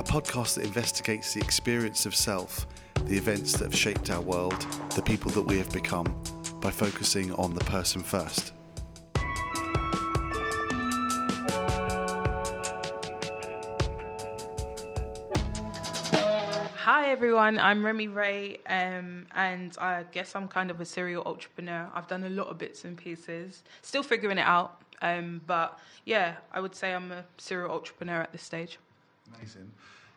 a podcast that investigates the experience of self, the events that have shaped our world, the people that we have become, by focusing on the person first. Hi everyone, I'm Remi Ray, um, and I guess I'm kind of a serial entrepreneur. I've done a lot of bits and pieces, still figuring it out, um, but yeah, I would say I'm a serial entrepreneur at this stage. Amazing.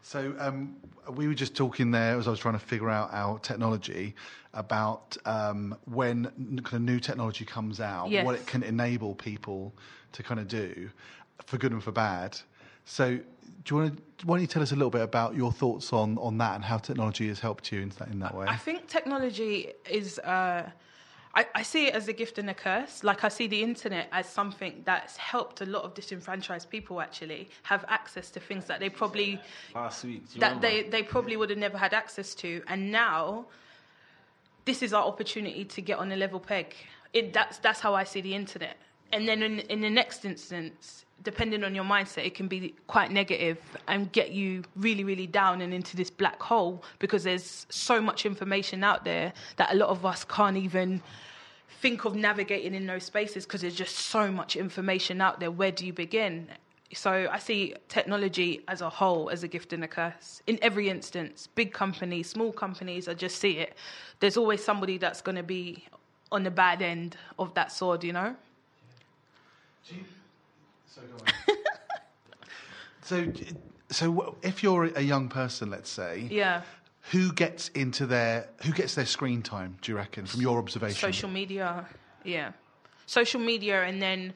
So um, we were just talking there as I was trying to figure out our technology about um, when kind of new technology comes out, Yes. what it can enable people to kind of do, for good and for bad. So do you want to? Why don't you tell us a little bit about your thoughts on, on that and how technology has helped you in that in that way? I think technology is. Uh, I, I see it as a gift and a curse. Like I see the internet as something that's helped a lot of disenfranchised people actually have access to things that they probably last week. That remember? they, they probably would have never had access to. And now, this is our opportunity to get on a level peg. It, that's, that's how I see the internet. And then in, in the next instance, depending on your mindset, it can be quite negative and get you really, really down and into this black hole because there's so much information out there that a lot of us can't even think of navigating in those spaces because there's just so much information out there. Where do you begin? So I see technology as a whole as a gift and a curse in every instance. Big companies, small companies, I just see it. There's always somebody that's going to be on the bad end of that sword, you know. So, go on. so, so if you're a young person, let's say, Yeah. who gets into their who gets their screen time? Do you reckon, from your observation? Social media, yeah. Social media, and then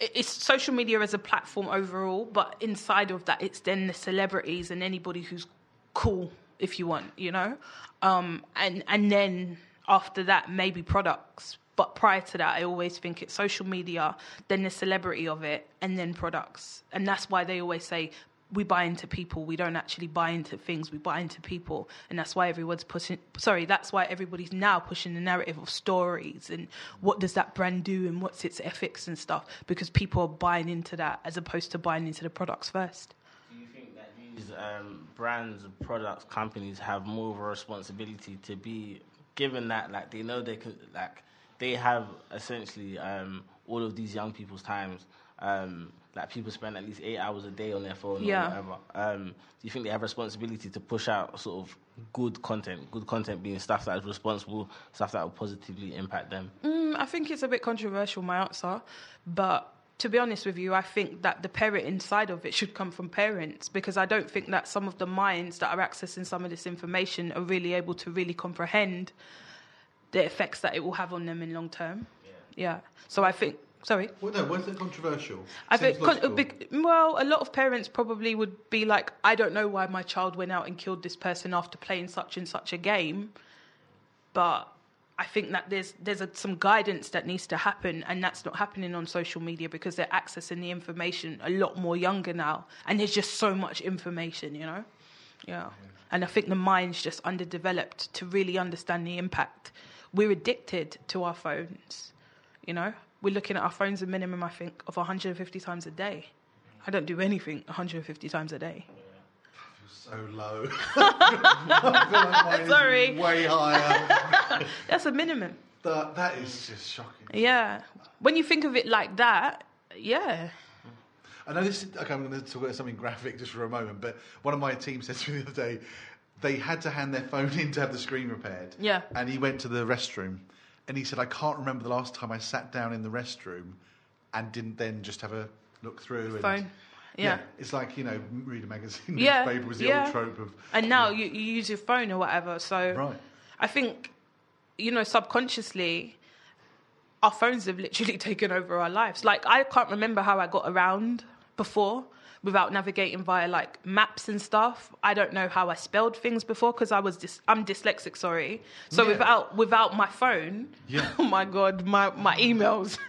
it's social media as a platform overall, but inside of that, it's then the celebrities and anybody who's cool, if you want, you know, um, and and then after that, maybe products. But prior to that, I always think it's social media, then the celebrity of it, and then products, and that's why they always say we buy into people. We don't actually buy into things. We buy into people, and that's why everyone's pushing. Sorry, that's why everybody's now pushing the narrative of stories and what does that brand do and what's its ethics and stuff because people are buying into that as opposed to buying into the products first. Do you think that these um, brands, products, companies have more of a responsibility to be given that, like they know they could, like they have essentially um, all of these young people's times. Um, like people spend at least eight hours a day on their phone Yeah. or whatever. Um, do you think they have responsibility to push out sort of good content? Good content being stuff that is responsible, stuff that will positively impact them. Mm, I think it's a bit controversial, my answer, but to be honest with you, I think that the parent inside of it should come from parents because I don't think that some of the minds that are accessing some of this information are really able to really comprehend the effects that it will have on them in long term. Yeah. So I think. Sorry. Well, no, was it controversial? I think, con- logical. well, a lot of parents probably would be like, I don't know why my child went out and killed this person after playing such and such a game, but I think that there's there's a, some guidance that needs to happen, and that's not happening on social media because they're accessing the information a lot more younger now, and there's just so much information, you know, yeah. And I think the mind's just underdeveloped to really understand the impact. We're addicted to our phones, you know. We're looking at our phones a minimum, I think, of 150 times a day. I don't do anything 150 times a day. so low. I feel like mine Sorry. way higher. That's a minimum. that, that is just shocking. Yeah. When you think of it like that, yeah. I know this. Is, okay, I'm going to talk about something graphic just for a moment. But one of my team said to me the other day, they had to hand their phone in to have the screen repaired. Yeah. And he went to the restroom, and he said, "I can't remember the last time I sat down in the restroom, and didn't then just have a look through and Phone. Yeah. it's like you know, read a magazine, Yeah, newspaper was the yeah. old trope of. And now you, you use your phone or whatever. So Right. I think, you know, subconsciously, our phones have literally taken over our lives. Like, I can't remember how I got around before without navigating via like maps and stuff. I don't know how I spelled things before because I was dys- I'm dyslexic, sorry. So Yeah. without without my phone, Yeah. oh my god, my my emails.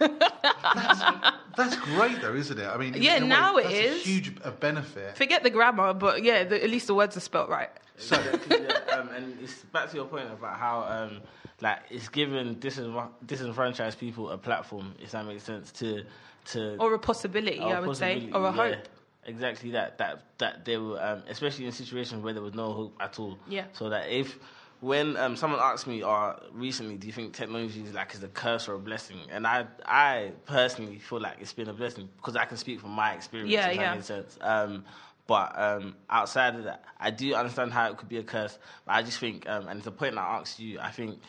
That's great, though, isn't it? I mean, Yeah, in a way, now it that's is. a huge uh, benefit. Forget the grammar, but yeah, the, at least the words are spelled right. So, yeah, um, and it's back to your point about how, um, like, it's given disenf- disenfranchised people a platform, if that makes sense, to to Or a possibility, or I would say, or a yeah. hope. Exactly that. That that they were, um, especially in situations where there was no hope at all. Yeah. So that if when um, someone asked me, uh, recently, do you think technology is like is a curse or a blessing? And I, I personally feel like it's been a blessing because I can speak from my experience. Yeah, if yeah. That makes sense. Um, but um, outside of that, I do understand how it could be a curse. But I just think, um, and the point I asked you, I think.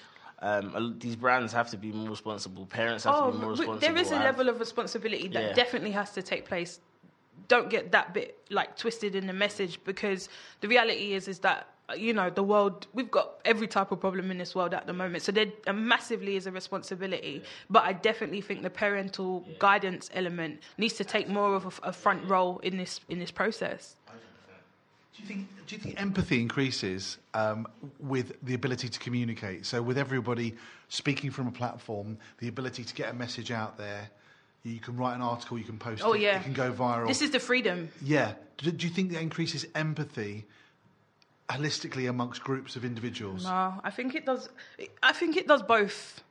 Um, these brands have to be more responsible. Parents have Oh, to be more w- responsible. there is a level of responsibility that Yeah. definitely has to take place. Don't get that bit like twisted in the message because the reality is is that you know the world we've got every type of problem in this world at the moment. So there uh, massively is a responsibility. But i definitely think the parental guidance element needs to take more of a, a front role in this in this process. Do you think do you think empathy increases um, with the ability to communicate? So with everybody speaking from a platform, the ability to get a message out there, you can write an article, you can post Oh, it, yeah. it can go viral. this is the freedom yeah. Do, do you think that increases empathy holistically amongst groups of individuals? No, I think it does. I think it does both.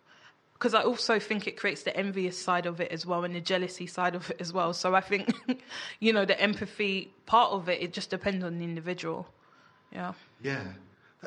Because I also think it creates the envious side of it as well and the jealousy side of it as well. So I think, you know, the empathy part of it, it just depends on the individual. Yeah. Yeah.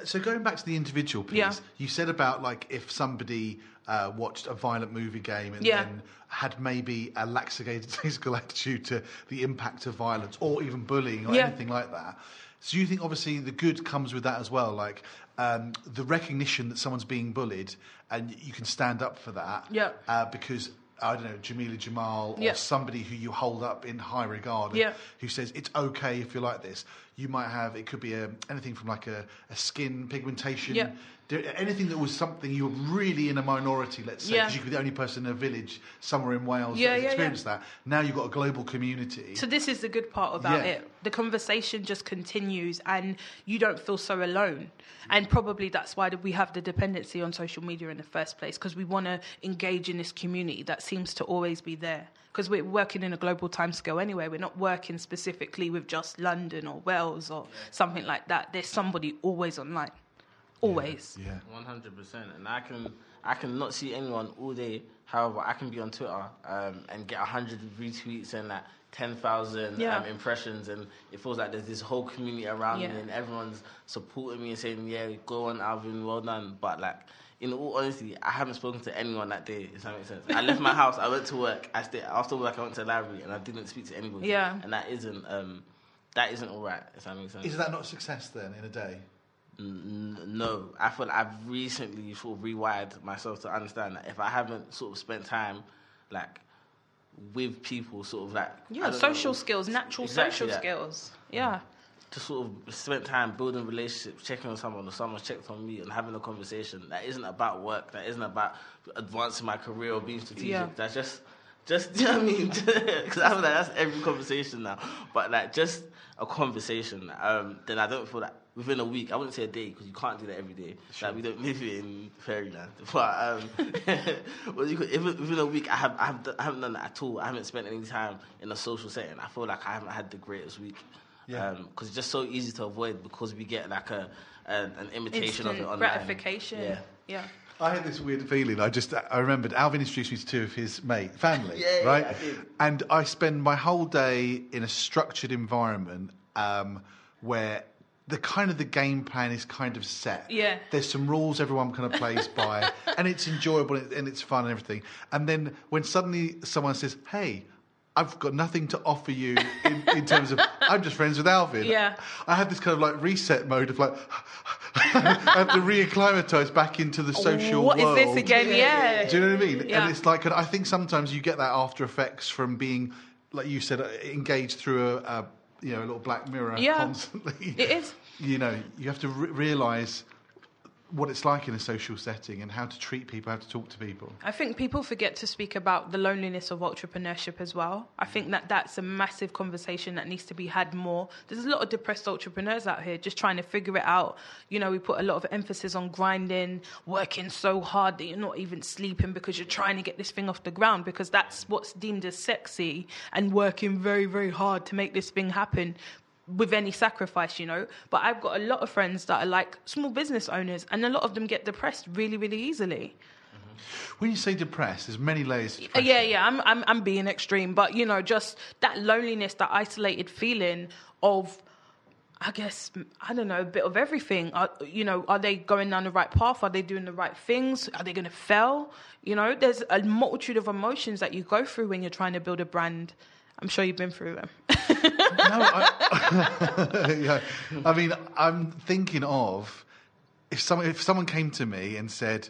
So going back to the individual piece, Yeah. you said about like if somebody uh, watched a violent movie game and Yeah. then had maybe a laxated physical attitude to the impact of violence or even bullying or Yeah. anything like that. So you think obviously the good comes with that as well, like um, the recognition that someone's being bullied and you can stand up for that. Yeah. Uh, because I don't know, Jameela Jamil or somebody who you hold up in high regard Yeah. who says it's okay if you're like this. You might have it could be a, anything from like a, a skin pigmentation, Yeah. Anything that was something you were really in a minority. Let's say Yeah. because you could be the only person in a village somewhere in Wales Yeah, that yeah, yeah. experienced that. Now you've got a global community. So this is the good part about Yeah. it. The conversation just continues, and you don't feel so alone. And probably that's why we have the dependency on social media in the first place, because we want to engage in this community that seems to always be there. Because we're working in a global timescale anyway. We're not working specifically with just London or Wales or something like that. There's somebody always online, always. yeah. One hundred percent, and I can I can not see anyone all day. However, I can be on Twitter um, and get hundred retweets and like ten thousand Yeah. um, impressions, and it feels like there's this whole community around Yeah. me, and everyone's supporting me and saying, "Yeah, go on, Alvin, well done." But like. In all honesty, I haven't spoken to anyone that day. If that makes sense, I left my house. I went to work. I stayed after work. I went to the library, and I didn't speak to anybody. Yeah. and that isn't um, that isn't all right. If that makes sense. Is that not success then in a day? No, I feel like I've recently sort of rewired myself to understand that if I haven't sort of spent time, like with people, sort of like Yeah, social know, skills, natural Exactly social that. skills. Yeah. to sort of spend time building relationships, checking on someone, or someone checked on me, and having a conversation that isn't about work, that isn't about advancing my career or being strategic. Yeah. That's just, just you know what I mean? Because I feel like that's every conversation now. But like just a conversation, um, then I don't feel that within a week. I wouldn't say a day because you can't do that every day. Sure. Like we don't live in fairyland. But um, what do you call- if within a week, I have I, have, I haven't done that at all. I haven't spent any time in a social setting. I feel like I haven't had the greatest week. Yeah. Because it's just so easy to avoid because we get like a an, an imitation of Instant it online. gratification. Yeah. yeah. I had this weird feeling. I just I remembered Alvin introduced me to two of his mate family, Yeah, yeah, right? I. And I spend my whole day in a structured environment um, where the kind of the game plan is kind of set. Yeah. There's some rules everyone kind of plays by, and it's enjoyable and it's fun and everything. And then when suddenly someone says, "Hey." I've got nothing to offer you in, in terms of I'm just friends with Alvin. Yeah. I had this kind of like reset mode of like I have to re-acclimatise back into the social What is world. this again? Yeah. Do you know what I mean? Yeah. And it's like, and I think sometimes you get that after effects from being, like you said, uh, engaged through a, a you know a little black mirror Yeah. constantly. It is. You know, you have to re- realise what it's like in a social setting and how to treat people, how to talk to people. I think people forget to speak about the loneliness of entrepreneurship as well. I think that that's a massive conversation that needs to be had more. There's a lot of depressed entrepreneurs out here just trying to figure it out. You know, we put a lot of emphasis on grinding, working so hard that you're not even sleeping because you're trying to get this thing off the ground because that's what's deemed as sexy and working very, very hard to make this thing happen with any sacrifice, you know. But I've got a lot of friends that are like small business owners, and a lot of them get depressed really, really easily. When you say depressed, there's many layers. Uh. Yeah, yeah, I'm, I'm, I'm being extreme, but you know, just that loneliness, that isolated feeling of, I guess, I don't know, a bit of everything. Are, you know, are they going down the right path? Are they doing the right things? Are they going to fail? You know, there's a multitude of emotions that you go through when you're trying to build a brand. I'm sure you've been through them. no, I, yeah. I mean, I'm thinking of if someone if someone came to me and said,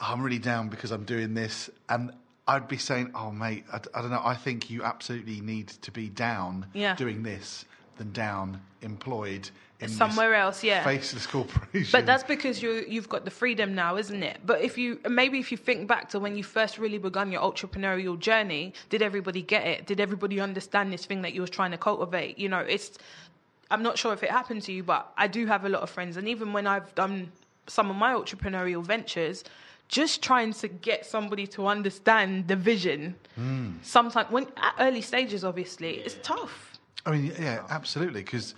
oh, "I'm really down because I'm doing this," and I'd be saying, "Oh, mate, I, I don't know. I think you absolutely need to be down Yeah. doing this than down employed Somewhere else, yeah. faceless corporation." But that's because you you've got the freedom now, isn't it? But if you maybe if you think back to when you first really begun your entrepreneurial journey, did everybody get it? Did everybody understand this thing that you was trying to cultivate? You know, it's I'm not sure if it happened to you, but I do have a lot of friends, and even when I've done some of my entrepreneurial ventures, just trying to get somebody to understand the vision. Hmm. Sometimes when at early stages, obviously, it's tough. I mean, yeah, absolutely, because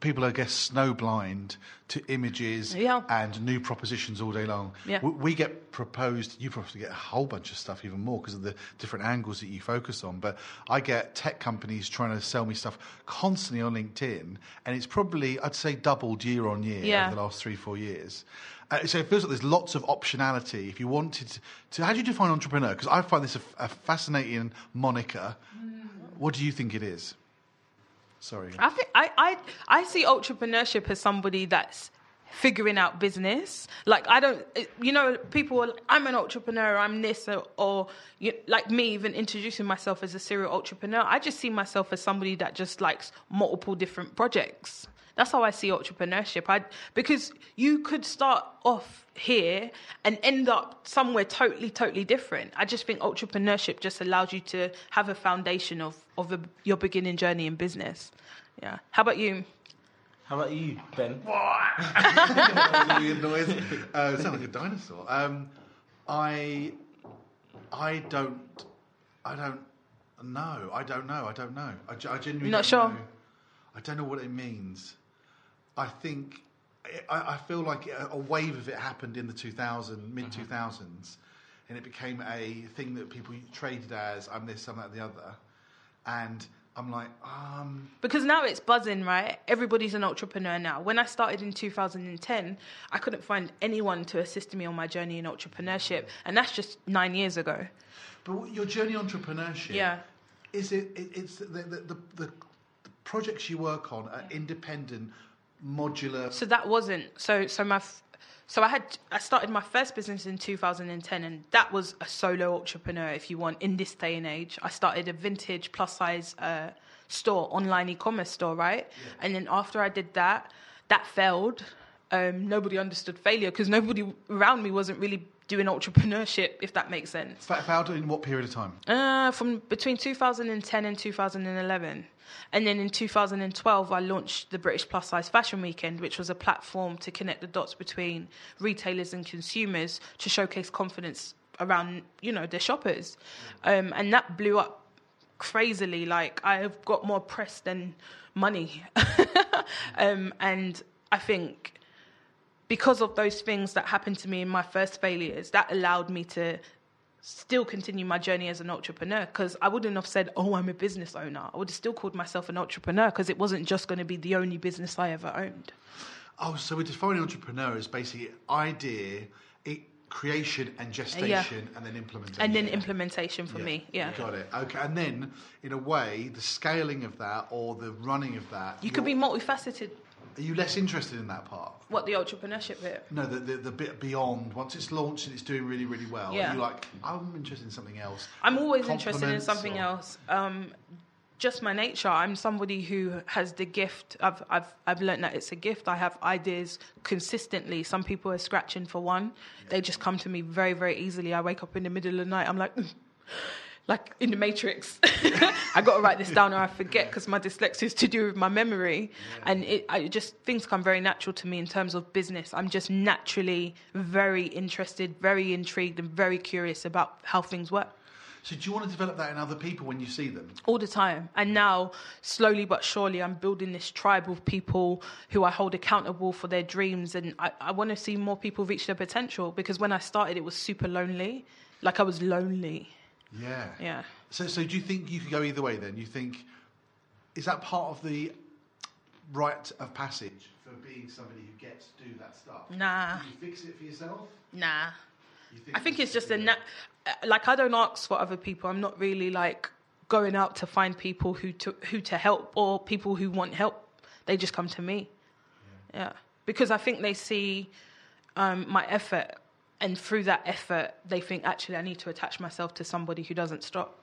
people, I guess, snowblind to images Yeah. and new propositions all day long. Yeah. We, we get proposed, you probably get a whole bunch of stuff even more because of the different angles that you focus on. But I get tech companies trying to sell me stuff constantly on LinkedIn, and it's probably, I'd say, doubled year on year Yeah. over the last three, four years. Uh, so it feels like there's lots of optionality. If you wanted to, to how do you define entrepreneur? Because I find this a, a fascinating moniker. What do you think it is? Sorry. I think I, I I see entrepreneurship as somebody that's figuring out business. Like I don't, you know, people are I'm an entrepreneur, I'm this, or, or you, like me even introducing myself as a serial entrepreneur. I just see myself as somebody that just likes multiple different projects. That's how I see entrepreneurship. I because you could start off here and end up somewhere totally, totally different. I just think entrepreneurship just allows you to have a foundation of of a, your beginning journey in business. Yeah. How about you? How about you, Ben? That was a weird noise. Uh, it sounded like a dinosaur. Um, I, I don't, I don't know. I don't know. I don't know. I, I genuinely Not don't sure? know. I don't know what it means. I think I, I feel like a, wave of it happened in the 2000 mid 2000s, and it became a thing that people traded as I'm this, I'm that, the other, and I'm like, um, Because now it's buzzing, right? Everybody's an entrepreneur now. When I started in 2010, I couldn't find anyone to assist me on my journey in entrepreneurship, and that's just nine years ago. But your journey entrepreneurship, Yeah. is it? it it's the the, the the the projects you work on are independent, modular. So that wasn't so. So my, f- so I had I started my first business in 2010, and that was a solo entrepreneur, if you want, in this day and age. I started a vintage plus size uh, store, online e-commerce store, right? And then after I did that, that failed. Um, nobody understood failure because nobody around me wasn't really doing entrepreneurship, if that makes sense. Fa- Found in what period of time? Uh, from between 2010 and 2011. And then in 2012, I launched the British Plus Size Fashion Weekend, which was a platform to connect the dots between retailers and consumers to showcase confidence around, you know, their shoppers. Um, and that blew up crazily. Like, I've got more press than money. um, and I think because of those things that happened to me in my first failures, that allowed me to still continue my journey as an entrepreneur because I wouldn't have said, oh, I'm a business owner. I would have still called myself an entrepreneur because it wasn't just going to be the only business I ever owned. Oh, so we define entrepreneur as basically idea, it, creation and gestation, and then implementation. And then implementation for me, yeah. Got it. Okay, and then in a way, the scaling of that or the running of that. You could be multifaceted. Are you less interested in that part? What the entrepreneurship bit? No, the, the the bit beyond. Once it's launched and it's doing really really well, Yeah. you're like, I'm interested in something else. I'm always interested in something or- else. Um, just my nature. I'm somebody who has the gift. I've I've I've learned that it's a gift. I have ideas consistently. Some people are scratching for one. They just come to me very very easily. I wake up in the middle of the night. I'm like. Like in the Matrix, I got to write this down or I forget because my dyslexia is to do with my memory, and it, I just things come very natural to me in terms of business. I'm just naturally very interested, very intrigued, and very curious about how things work. So do you want to develop that in other people when you see them? all the time. And now, slowly but surely, I'm building this tribe of people who I hold accountable for their dreams. And I, I want to see more people reach their potential because when I started, it was super lonely. Like I was lonely. Yeah. Yeah. So, so do you think you could go either way then? You think, is that part of the rite of passage for being somebody who gets to do that stuff? Nah. Can you fix it for yourself? Nah. You I think it's just a na- uh, like I don't ask for other people. I'm not really like going out to find people who to who to help or people who want help. They just come to me. Yeah, because I think they see um, my effort, and through that effort, they think actually I need to attach myself to somebody who doesn't stop.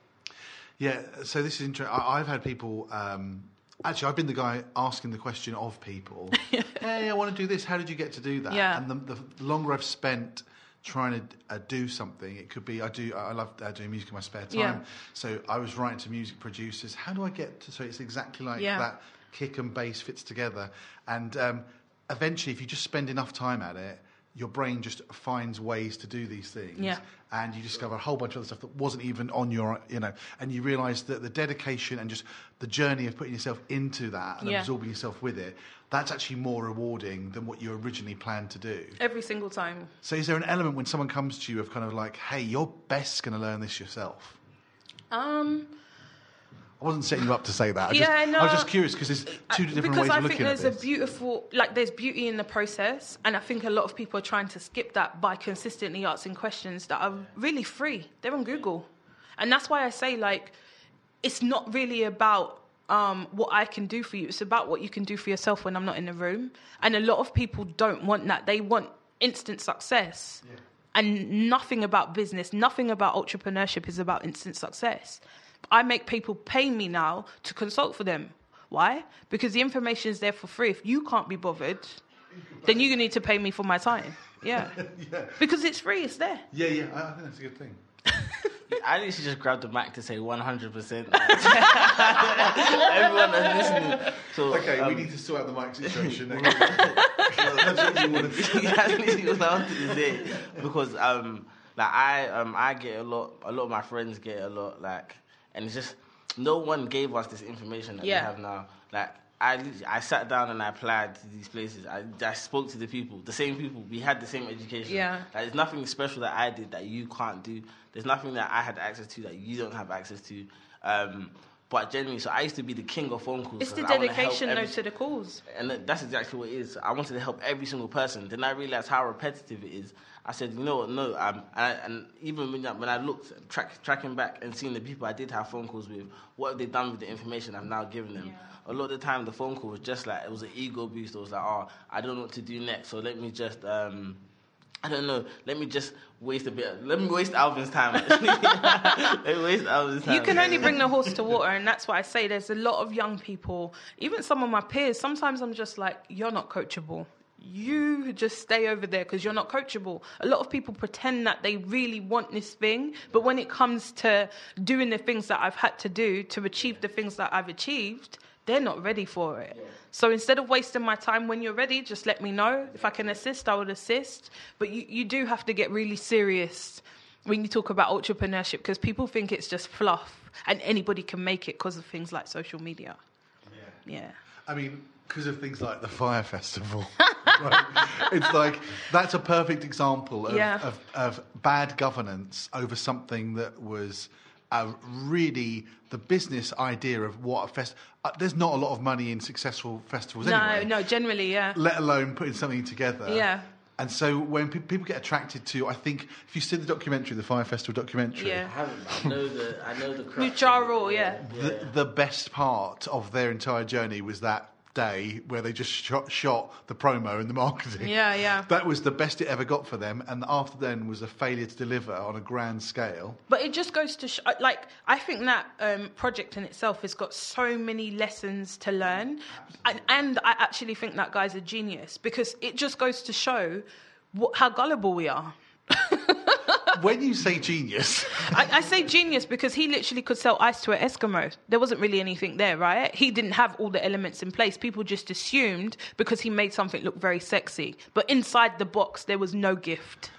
Yeah, so this is interesting. I've had people. Um, actually, I've been the guy asking the question of people. hey, I want to do this. How did you get to do that? Yeah. And the, the longer I've spent trying to uh, do something, it could be I do. I love uh, doing music in my spare time. Yeah. So I was writing to music producers. How do I get to? So it's exactly like Yeah. that. Kick and bass fits together, and um, eventually, if you just spend enough time at it. Your brain just finds ways to do these things, Yeah. and you discover a whole bunch of other stuff that wasn't even on your, you know, and you realise that the dedication and just the journey of putting yourself into that and Yeah. absorbing yourself with it, that's actually more rewarding than what you originally planned to do. Every single time. So, is there an element when someone comes to you of kind of like, hey, you're best going to learn this yourself? Um, I wasn't setting you up to say that. I, just, Yeah, no. I was just curious because there's two different because ways I of looking at Because I think there's a beautiful, like there's beauty in the process, and I think a lot of people are trying to skip that by consistently asking questions that are really free. They're on Google, and that's why I say like, it's not really about um, what I can do for you. It's about what you can do for yourself when I'm not in the room. And a lot of people don't want that. They want instant success. And nothing about business, nothing about entrepreneurship is about instant success. I make people pay me now to consult for them. Why? Because the information is there for free. If you can't be bothered, then you need to pay me for my time. Yeah. yeah. Because it's free, it's there. yeah, yeah, I, I think that's a good thing. I literally just grabbed the mic to say 100%. Everyone that's listening. So, Okay, um, we need to sort out the mic situation. next week. That's what you want. That's literally what I wanted to say because um like I um I get a lot a lot of my friends get a lot like and it's just no one gave us this information that Yeah. we have now like I I sat down and I applied to these places I, I spoke to the people the same people we had the same education Yeah. like, there's nothing special that I did that you can't do there's nothing that I had access to that you don't have access to um but generally so I used to be the king of phone calls It's the 'cause I wanna help dedication, though, every- to the cause. and that's exactly what it is. I wanted to help every single person. Then I realized how repetitive it is. I said, you know what, no. Um, and, I, and even when I, when I looked, track, tracking back and seeing the people I did have phone calls with, what have they done with the information I've now given them? A lot of the time, the phone call was just like, it was an ego boost. It was like, oh, I don't know what to do next, so let me just... Um, I don't know. Let me just waste a bit. Let me waste Alvin's time. actually. let me waste Alvin's time. You can only bring the horse to water, and that's why I say there's a lot of young people, even some of my peers. Sometimes I'm just like, you're not coachable. You just stay over there because you're not coachable. A lot of people pretend that they really want this thing, but when it comes to doing the things that I've had to do to achieve the things that I've achieved, they're not ready for it. So instead of wasting my time when you're ready, just let me know. If I can assist, I would assist. But you, you do have to get really serious when you talk about entrepreneurship because people think it's just fluff and anybody can make it because of things like social media. Yeah. Yeah. I mean, because of things like the Fyre Festival. right? It's like that's a perfect example of, Yeah. of, of bad governance over something that was uh, really the business idea of what a fest. Uh, there's not a lot of money in successful festivals No, anyway. no, generally, yeah. Let alone putting something together. Yeah. And so when pe- people get attracted to, I think if you see the documentary, the Fyre Festival documentary, Yeah. I haven't. I know the. I know the. crux of Mucharo, it. yeah. the, the best part of their entire journey was that day where they just shot, shot the promo and the marketing. Yeah, yeah. That was the best it ever got for them, and after then was a failure to deliver on a grand scale. But it just goes to sh- like I think that um, project in itself has got so many lessons to learn, and, and I actually think that guy's a genius because it just goes to show what, how gullible we are. when you say genius, I, I say genius because he literally could sell ice to an Eskimo. There wasn't really anything there, right? He didn't have all the elements in place. People just assumed because he made something look very sexy, but inside the box there was no gift.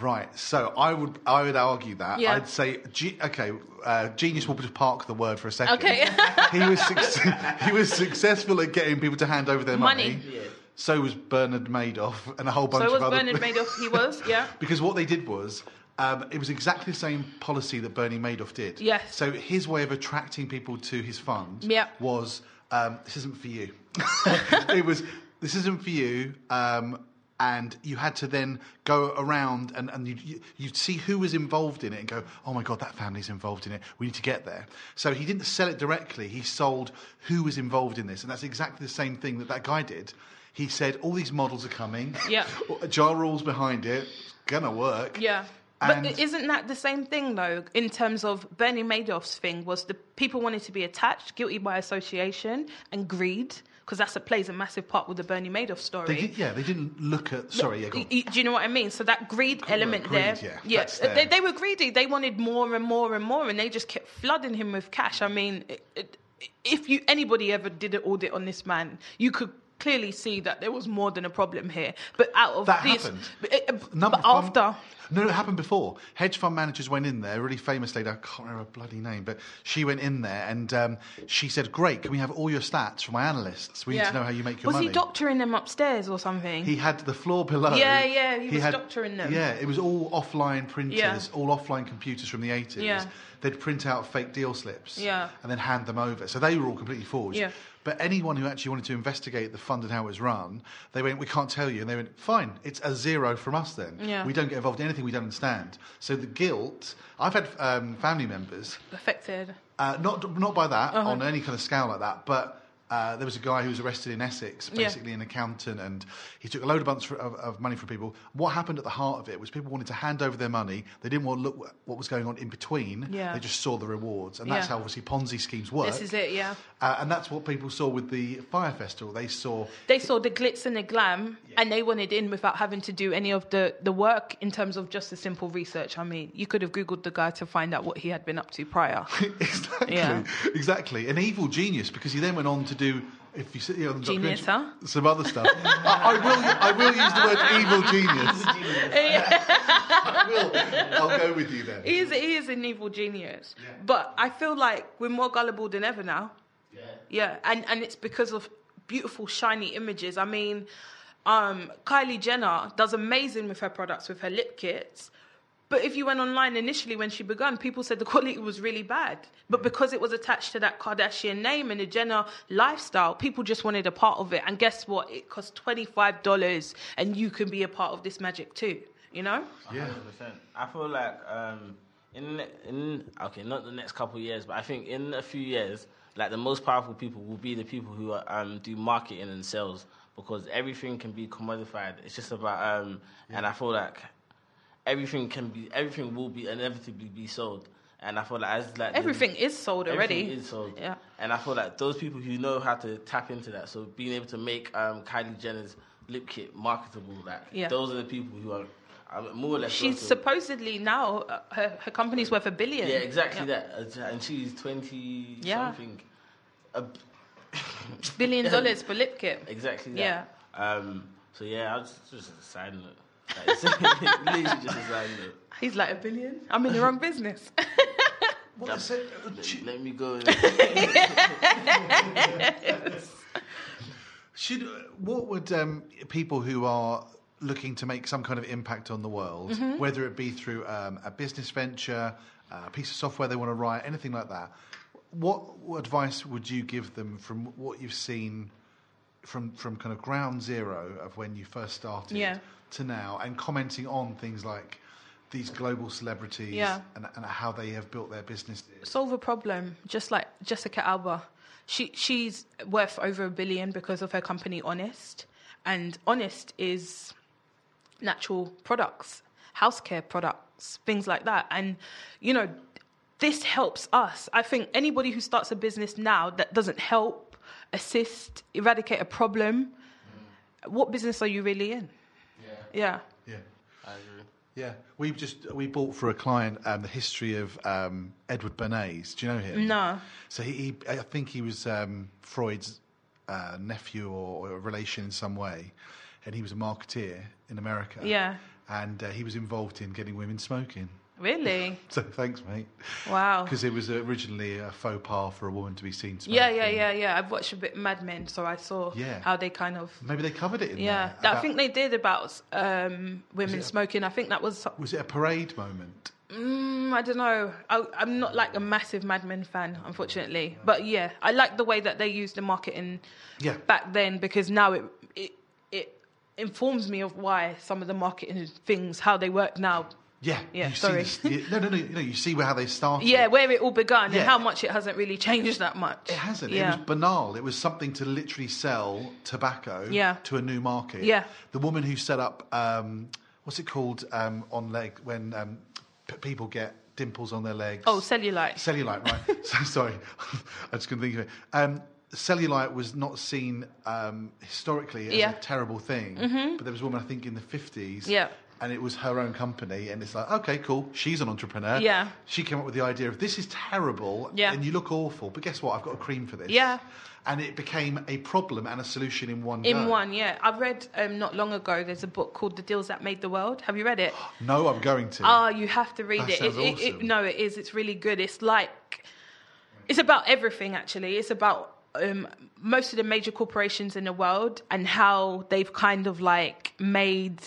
Right. So I would I would argue that Yeah. I'd say okay. Uh, genius. We'll just park the word for a second. Okay. he was suc- he was successful at getting people to hand over their money. Money. Yeah. So was Bernard Madoff and a whole bunch So of was other. Bernard Madoff. He was, yeah. because what they did was. Um, it was exactly the same policy that Bernie Madoff did. Yes. So his way of attracting people to his fund Yeah. was um, this isn't for you. it was this isn't for you. Um, and you had to then go around and, and you'd, you- you'd see who was involved in it and go, oh my God, that family's involved in it. We need to get there. So he didn't sell it directly. He sold who was involved in this. And that's exactly the same thing that that guy did. He said, all these models are coming. Yeah. Ja Rule's behind it. It's going to work. Yeah. And- but isn't that the same thing though? In terms of Bernie Madoff's thing, was the people wanted to be attached, guilty by association, and greed, because that's a plays a massive part with the Bernie Madoff story. They did, yeah, they didn't look at. Sorry, yeah, go on. Y- y- Do you know what I mean? So that greed element greed, there, yeah, yeah, they, they were greedy. They wanted more and more and more, and they just kept flooding him with cash. I mean, it, it, if you anybody ever did an audit on this man, you could clearly see that there was more than a problem here. But out of That this, happened. but, eh, eh, but Number of fund- after. No, it happened before. Hedge fund managers went in there, a really famous lady, I can't remember her bloody name, but she went in there and um, she said, Great, can we have all your stats from my analysts? We need to know how you make your was money. he doctoring them upstairs or something? He had the floor below. Yeah, yeah, he was doctoring them. Yeah, it was all offline printers, Yeah. all offline computers from the 80s. Yeah. They'd print out fake deal slips Yeah. and then hand them over. So they were all completely forged. Yeah. But anyone who actually wanted to investigate the fund and how it was run, they went, We can't tell you. And they went, Fine, it's a zero from us then. Yeah. We don't get involved in anything we don't understand. So the guilt, I've had um, family members affected. uh, not not by that Uh-huh. on any kind of scale like that, but. Uh, there was a guy who was arrested in Essex, Yeah. basically an accountant, and he took a load of bunch of, of money from people. What happened at the heart of it was people wanted to hand over their money. They didn't want to look what was going on in between. Yeah. They just saw the rewards, and that's Yeah. how obviously Ponzi schemes work. This is it, yeah. Uh, and that's what people saw with the Fyre Festival. They saw They saw the glitz and the glam, and they wanted in without having to do any of the, the work in terms of just a simple research. I mean, you could have Googled the guy to find out what he had been up to prior. exactly, Yeah. exactly, an evil genius because he then went on to do. If you see you know, the Genius, huh? Some other stuff. I, I will. I will use the word evil genius. I will. I'll go with you then. he, is, he is an evil genius. But I feel like we're more gullible than ever now. Yeah. Yeah, and, and it's because of beautiful, shiny images. I mean, um, Kylie Jenner does amazing with her products, with her lip kits. But if you went online initially when she began, people said the quality was really bad. But because it was attached to that Kardashian name and the Jenner lifestyle, people just wanted a part of it. And guess what? It cost $25 and you can be a part of this magic too. You know? Yeah. Hundred percent. I feel like um, in in okay, not the next couple of years, but I think in a few years, like the most powerful people will be the people who um, do marketing and sales because everything can be commodified. It's just about um, and I feel like everything can be everything will be inevitably be sold. And I feel like as like the- Everything is sold already. Everything is sold. Yeah. And I feel like those people who know how to tap into that, so being able to make um, Kylie Jenner's lip kit marketable, like Yeah. those are the people who are um, more or less. She's supposedly now, uh, her, her company's worth a billion. yeah, exactly Yeah. that, and she's twenty Yeah. something. A, Billion dollars for lip kit. exactly that. Yeah. Um. So yeah, I was just a side note. Like, it's literally just a side. He's like a billion. I'm in the wrong business. What is it? Let, should- let me go. Should what would um, people who are looking to make some kind of impact on the world, Mm-hmm. whether it be through um, a business venture, a piece of software they want to write, anything like that, what advice would you give them from what you've seen from from kind of ground zero of when you first started Yeah. To now, and commenting on things like these global celebrities Yeah. and, and how they have built their business. Solve a problem, just like Jessica Alba. She she's worth over a billion because of her company Honest, and Honest is natural products, house care products, things like that. And you know, this helps us. I think anybody who starts a business now that doesn't help, assist, eradicate a problem, what business are you really in? Yeah. Yeah. I agree. Yeah, we just we bought for a client um, the history of um, Edward Bernays. Do you know him? No. So he, he I think he was um, Freud's uh, nephew or, or a relation in some way, and he was a marketeer in America. Yeah. and uh, he was involved in getting women smoking. Really? So thanks, mate. Wow. Because it was originally a faux pas for a woman to be seen smoking. Yeah, yeah, yeah, yeah. I've watched a bit Mad Men, so I saw Yeah. how they kind of. Maybe they covered it in Yeah, there. that, I think they did about um, women smoking. I think that was. Was it a parade moment? Mm, I don't know. I, I'm not like a massive Mad Men fan, unfortunately. But yeah, I like the way that they used the marketing Yeah. back then because now it it it informs me of why some of the marketing things how they work now. Yeah. Yeah, you sorry. See this, no, no, no, you know, you see where how they started. Yeah, where it all began Yeah. and how much it hasn't really changed that much. It hasn't. Yeah. It was banal. It was something to literally sell tobacco Yeah. to a new market. Yeah. The woman who set up, um, what's it called um, on leg when um, p- people get dimples on their legs? oh, cellulite. Cellulite, right. so, sorry. I just couldn't think of it. Um, cellulite was not seen um, historically as Yeah. Mm-hmm. a terrible thing, but there was a woman, I think, in the 50s. Yeah. And it was her own company, and it's like, okay, cool. She's an entrepreneur. Yeah. She came up with the idea of this is terrible, Yeah. and you look awful, but guess what? I've got a cream for this. Yeah. And it became a problem and a solution in one In go. one, yeah. I read um, not long ago. There's a book called The Deals That Made the World. Have you read it? No, I'm going to. Oh, you have to read That it. sounds It, it, it. No, it is. It's really good. It's like it's about everything. Actually, it's about um, most of the major corporations in the world and how they've kind of like made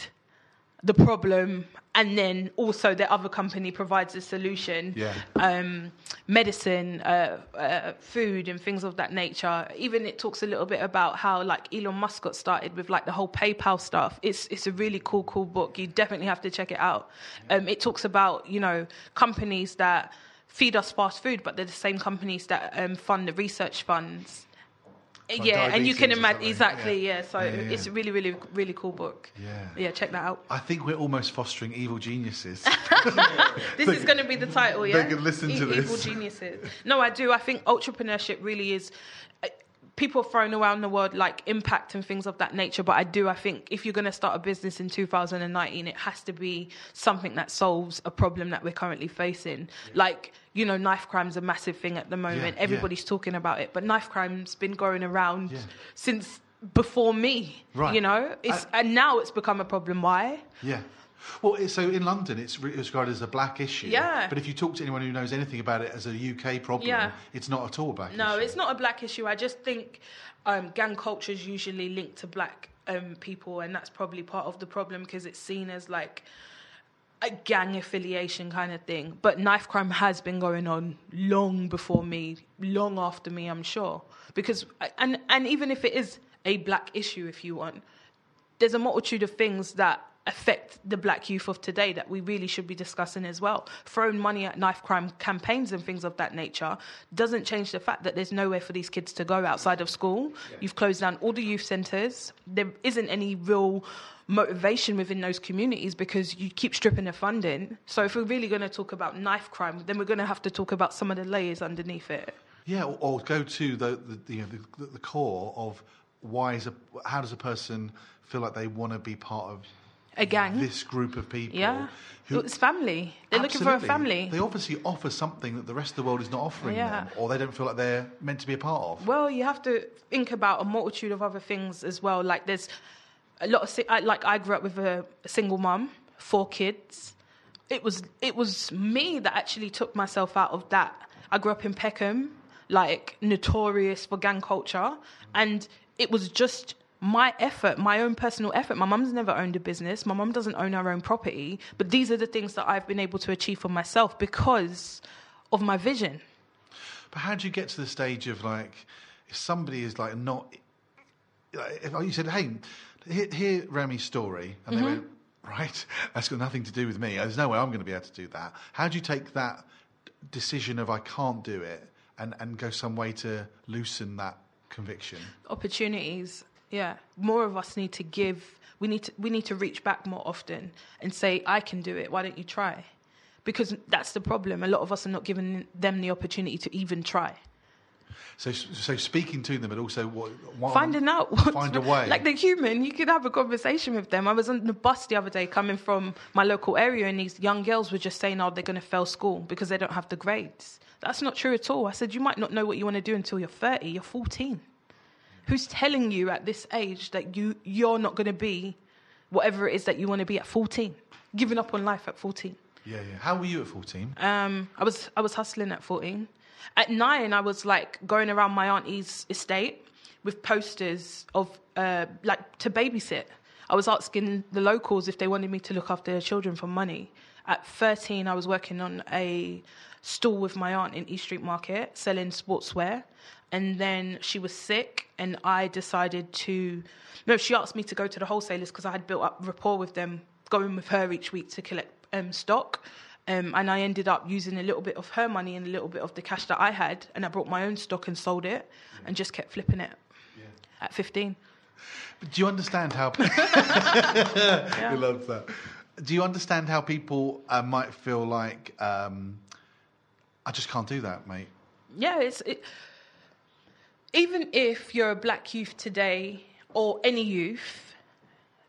the problem, and then also the other company provides a solution. Yeah. Um, medicine, uh, uh, food, and things of that nature. Even it talks a little bit about how like Elon Musk got started with like the whole PayPal stuff. It's it's a really cool, cool book. You definitely have to check it out. Um, it talks about you know companies that feed us fast food, but they're the same companies that um, fund the research funds. Like yeah, and you can imagine exactly. Yeah. Yeah, so Yeah, yeah, it's a really, really, really cool book. Yeah. yeah, check that out. I think we're almost fostering evil geniuses. This is going to be the title, yeah. can listen to E- this. Evil geniuses. No, I do. I think entrepreneurship really is. People are throwing around the word like impact and things of that nature, but I do. I think if you're going to start a business in 2019, it has to be something that solves a problem that we're currently facing. Like you know, knife crime's a massive thing at the moment. Yeah, Everybody's talking about it, but knife crime's been going around Yeah. since before me. Right. You know, it's I- and now it's become a problem. Why? Yeah. Well, so in London, it's re- it's regarded as a black issue. Yeah. But if you talk to anyone who knows anything about it as a UK problem, Yeah. it's not at all a black No, issue. it's not a black issue. I just think um, gang culture is usually linked to black um, people, and that's probably part of the problem because it's seen as like a gang affiliation kind of thing. But knife crime has been going on long before me, long after me, I'm sure. Because and and even if it is a black issue, if you want, there's a multitude of things that affect the black youth of today that we really should be discussing as well. Throwing money at knife crime campaigns and things of that nature doesn't change the fact that there's nowhere for these kids to go outside of school. You've closed down all the youth centres. There isn't any real motivation within those communities because you keep stripping the funding. So if we're really going to talk about knife crime, then we're going to have to talk about some of the layers underneath it. Yeah, or, or go to the the, the, you know, the the core of why is a how does a person feel like they want to be part of A gang. this group of people? yeah. who- it's family. They're looking for a family. They obviously offer something that the rest of the world is not offering Yeah. them, or they don't feel like they're meant to be a part of. Well, you have to think about a multitude of other things as well. Like there's a lot of like I grew up with a, a single mum, four kids. It was it was me that actually took myself out of that. I grew up in Peckham, like notorious for gang culture, and it was just my effort, my own personal effort. My mum's never owned a business. My mum doesn't own her own property, but these are the things that I've been able to achieve for myself because of my vision. But how do you get to the stage of like, if somebody is like not, like, if you said, hey, hear, hear Remi's story, and Mm-hmm. they went, right, that's got nothing to do with me. There's no way I'm going to be able to do that. How do you take that decision of I can't do it and, and go some way to loosen that conviction? opportunities yeah. More of us need to give we need to we need to reach back more often and say i can do it. Why don't you try? Because that's the problem. A lot of us are not giving them the opportunity to even try. So, so speaking to them, but also what, what finding out what's find a way. like the human you could have a conversation with them. I was on the bus the other day coming from my local area and these young girls were just saying oh they're going to fail school because they don't have the grades. That's not true at all. I said you might not know what you want to do until you're 30 you're 14 who's telling you at this age that you you're not going to be whatever it is that you want to be at 14. Giving up on life at 14. Yeah, yeah. How were you at 14? Um, I was I was hustling at 14. At nine, I was like going around my auntie's estate with posters of uh, like to babysit. I was asking the locals if they wanted me to look after their children for money. At 13, I was working on a stall with my aunt in East Street Market selling sportswear. And then she was sick, and I decided to. No, she asked me to go to the wholesalers because I had built up rapport with them, going with her each week to collect um, stock. Um, and I ended up using a little bit of her money and a little bit of the cash that I had, and I brought my own stock and sold it, and just kept flipping it. At 15. Do you understand how? I love that. Do you understand how people uh, might feel like um, I just can't do that, mate? Yeah, it's it, even if you're a black youth today or any youth,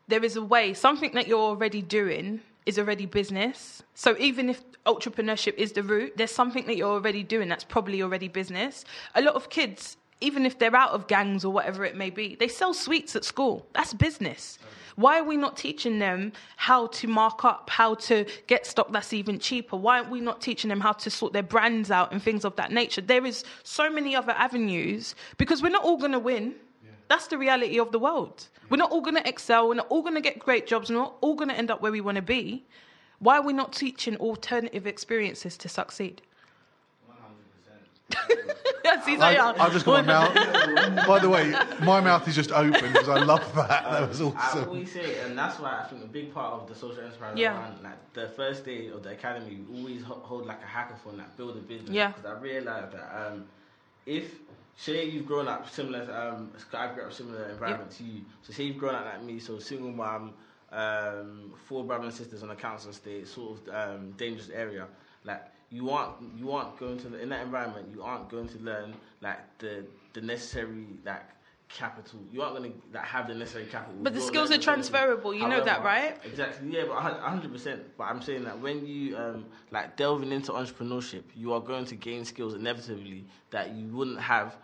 there is a way. Something that you're already doing is already business. So even if entrepreneurship is the route, there's something that you're already doing that's probably already business. A lot of kids, even if they're out of gangs or whatever it may be, they sell sweets at school. That's business. Why are we not teaching them how to mark up, how to get stock that's even cheaper? Why aren't we not teaching them how to sort their brands out and things of that nature? There is so many other avenues because we're not all going to win. That's the reality of the world. We're not all going to excel. We're not all going to get great jobs. We're not all going to end up where we want to be. Why are we not teaching alternative experiences to succeed? Yes, he's like, I, I've just got my mouth. By the way, my mouth is just open because I love that. That was I awesome. always say, and that's why I think a big part of the social enterprise Yeah. around like the first day of the academy, we always hold like a hackathon, like build a business. Yeah. Because I realized that um, if say you've grown up similar, um, I grew up similar environment to you. So say you've grown up like me, so single mom, um, four brothers and sisters on a council estate, sort of um, dangerous area. Like you aren't you aren't going to in that environment. You aren't going to learn like the the necessary like capital. You aren't going to like, have the necessary capital. But the You skills are transferable, you know that, right? Exactly. Yeah, but hundred percent. But I'm saying that when you um like delving into entrepreneurship, you are going to gain skills inevitably that you wouldn't have.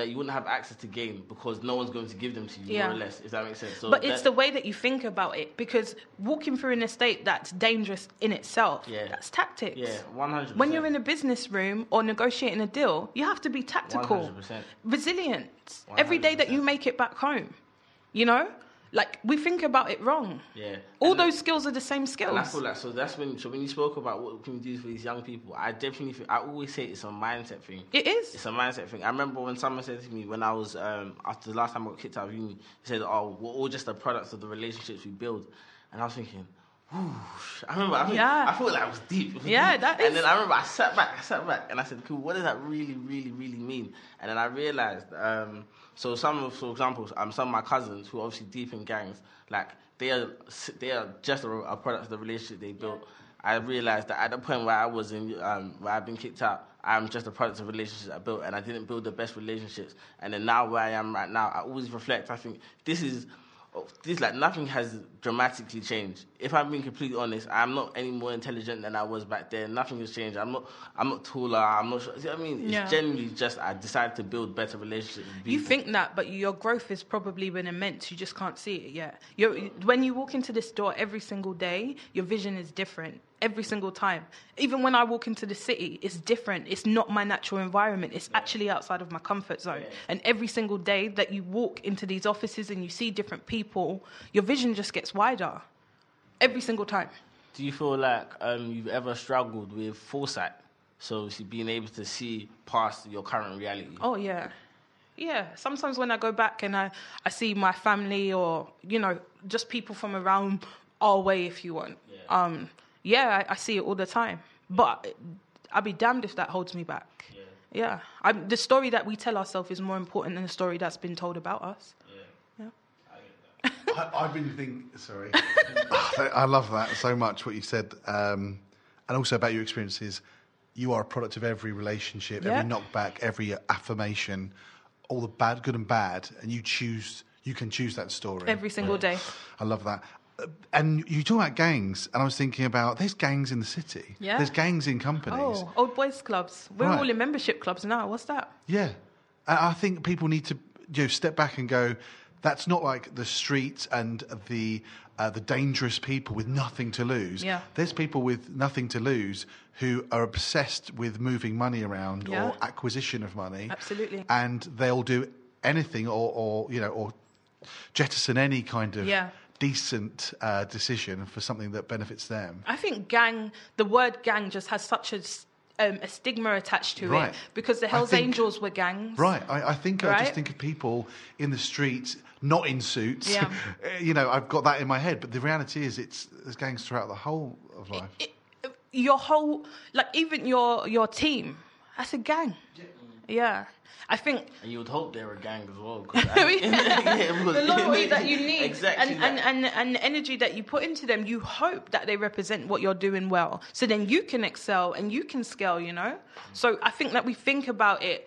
That you wouldn't have access to gain because no one's going to give them to you, Yeah. more or less. If that makes sense. So But it's the way that you think about it because walking through an estate that's dangerous in itself, Yeah. that's tactics. yeah, one hundred. When you're in a business room or negotiating a deal, you have to be tactical, 100%. resilient. Every day that you make it back home, you know, like we think about it wrong. yeah, All And- those skills are the same skills. And I feel like so that's when so when you spoke about what can we do for these young people, I definitely feel, I always say it's a mindset thing. it is. It's a mindset thing. I remember when someone said to me when I was um, after the last time I got kicked out of uni, he said, "Oh, we're all just the products of the relationships we build," and I was thinking. Whew. I remember. I, think, Yeah. I felt like it was deep. Was Yeah, deep. that And then I remember I sat back. I sat back, and I said, "Cool. What does that really, really, really mean?" And then I realized. Um, so some of, for example, um, some of my cousins who are obviously deep in gangs, like they are, they are just a, a product of the relationship they built. I realized that at the point where I was in, um, where I've been kicked out, I'm just a product of relationships I built, and I didn't build the best relationships. And then now where I am right now, I always reflect. I think this is, this like nothing has dramatically changed. If I'm being completely honest, I'm not any more intelligent than I was back then. Nothing has changed. I'm not, I'm not taller. I'm not. Sure, see what I mean? It's Yeah. genuinely just I decided to build better relationships. With. You think that, but your growth has probably been immense. You just can't see it yet. You're, when you walk into this door every single day, your vision is different every single time. Even when I walk into the city, it's different. It's not my natural environment. It's actually outside of my comfort zone. And every single day that you walk into these offices and you see different people, your vision just gets wider. Every single time. Do you feel like um, you've ever struggled with foresight? So being able to see past your current reality. Oh yeah, yeah. Sometimes when I go back and I, I see my family or you know just people from around our way, if you want. Yeah. Um, yeah, I, I see it all the time. But I'd be damned if that holds me back. Yeah. Yeah, the story that we tell ourselves is more important than the story that's been told about us. Yeah. Yeah. I get that. I, I've been thinking. Sorry, I love that so much. What you said, um, and also about your experiences. You are a product of every relationship, Yeah. every knockback, every affirmation, all the bad, good and bad, and you choose. You can choose that story. Every single day. I love that. Uh, And you talk about gangs, and I was thinking about there's gangs in the city. Yeah. There's gangs in companies. Oh, old boys clubs. We're Right. all in membership clubs now. What's that? Yeah, I I think people need to you know, step back and go. That's not like the streets and the uh, the dangerous people with nothing to lose. Yeah. There's people with nothing to lose who are obsessed with moving money around Yeah. or acquisition of money. Absolutely. And they'll do anything or, or you know or jettison any kind of Yeah. decent uh, decision for something that benefits them. I think gang, the word gang just has such a, um, a stigma attached to Right. it because the Hells think- Angels were gangs. Right. I, I think I just think of people in the streets, not in suits. Yeah. Eh, you know, I've got that in my head, but the reality is, it's there's gangs throughout the whole of life. It- your whole, like even your your team, that's a gang. Yeah. I think And you would hope they're a gang as well. 'cause Yeah. yeah, because- the loyalty that you need Exactly. and, and, and, and the energy that you put into them, you hope that they represent what you're doing well. So then you can excel and you can scale, you know? So I think that we think about it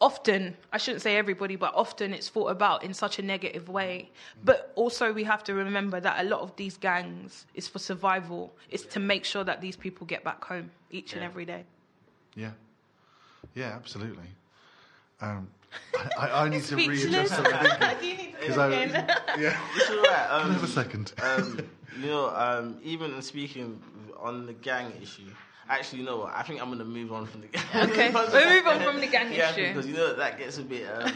often, I shouldn't say everybody, but often it's thought about in such a negative way. But also we have to remember that a lot of these gangs is for survival. It's to make sure that these people get back home each and every day. Yeah. Yeah, absolutely. Um, I, I, I need to readjust Speechless. something. You need to Because I, in. yeah. It's all right. Can I have a second? um, you know, um, even speaking on the gang issue, actually, you know what? I think I'm going to move on from the gang. Okay, we'll move on from the gang yeah, issue. because you know that gets a bit. Um,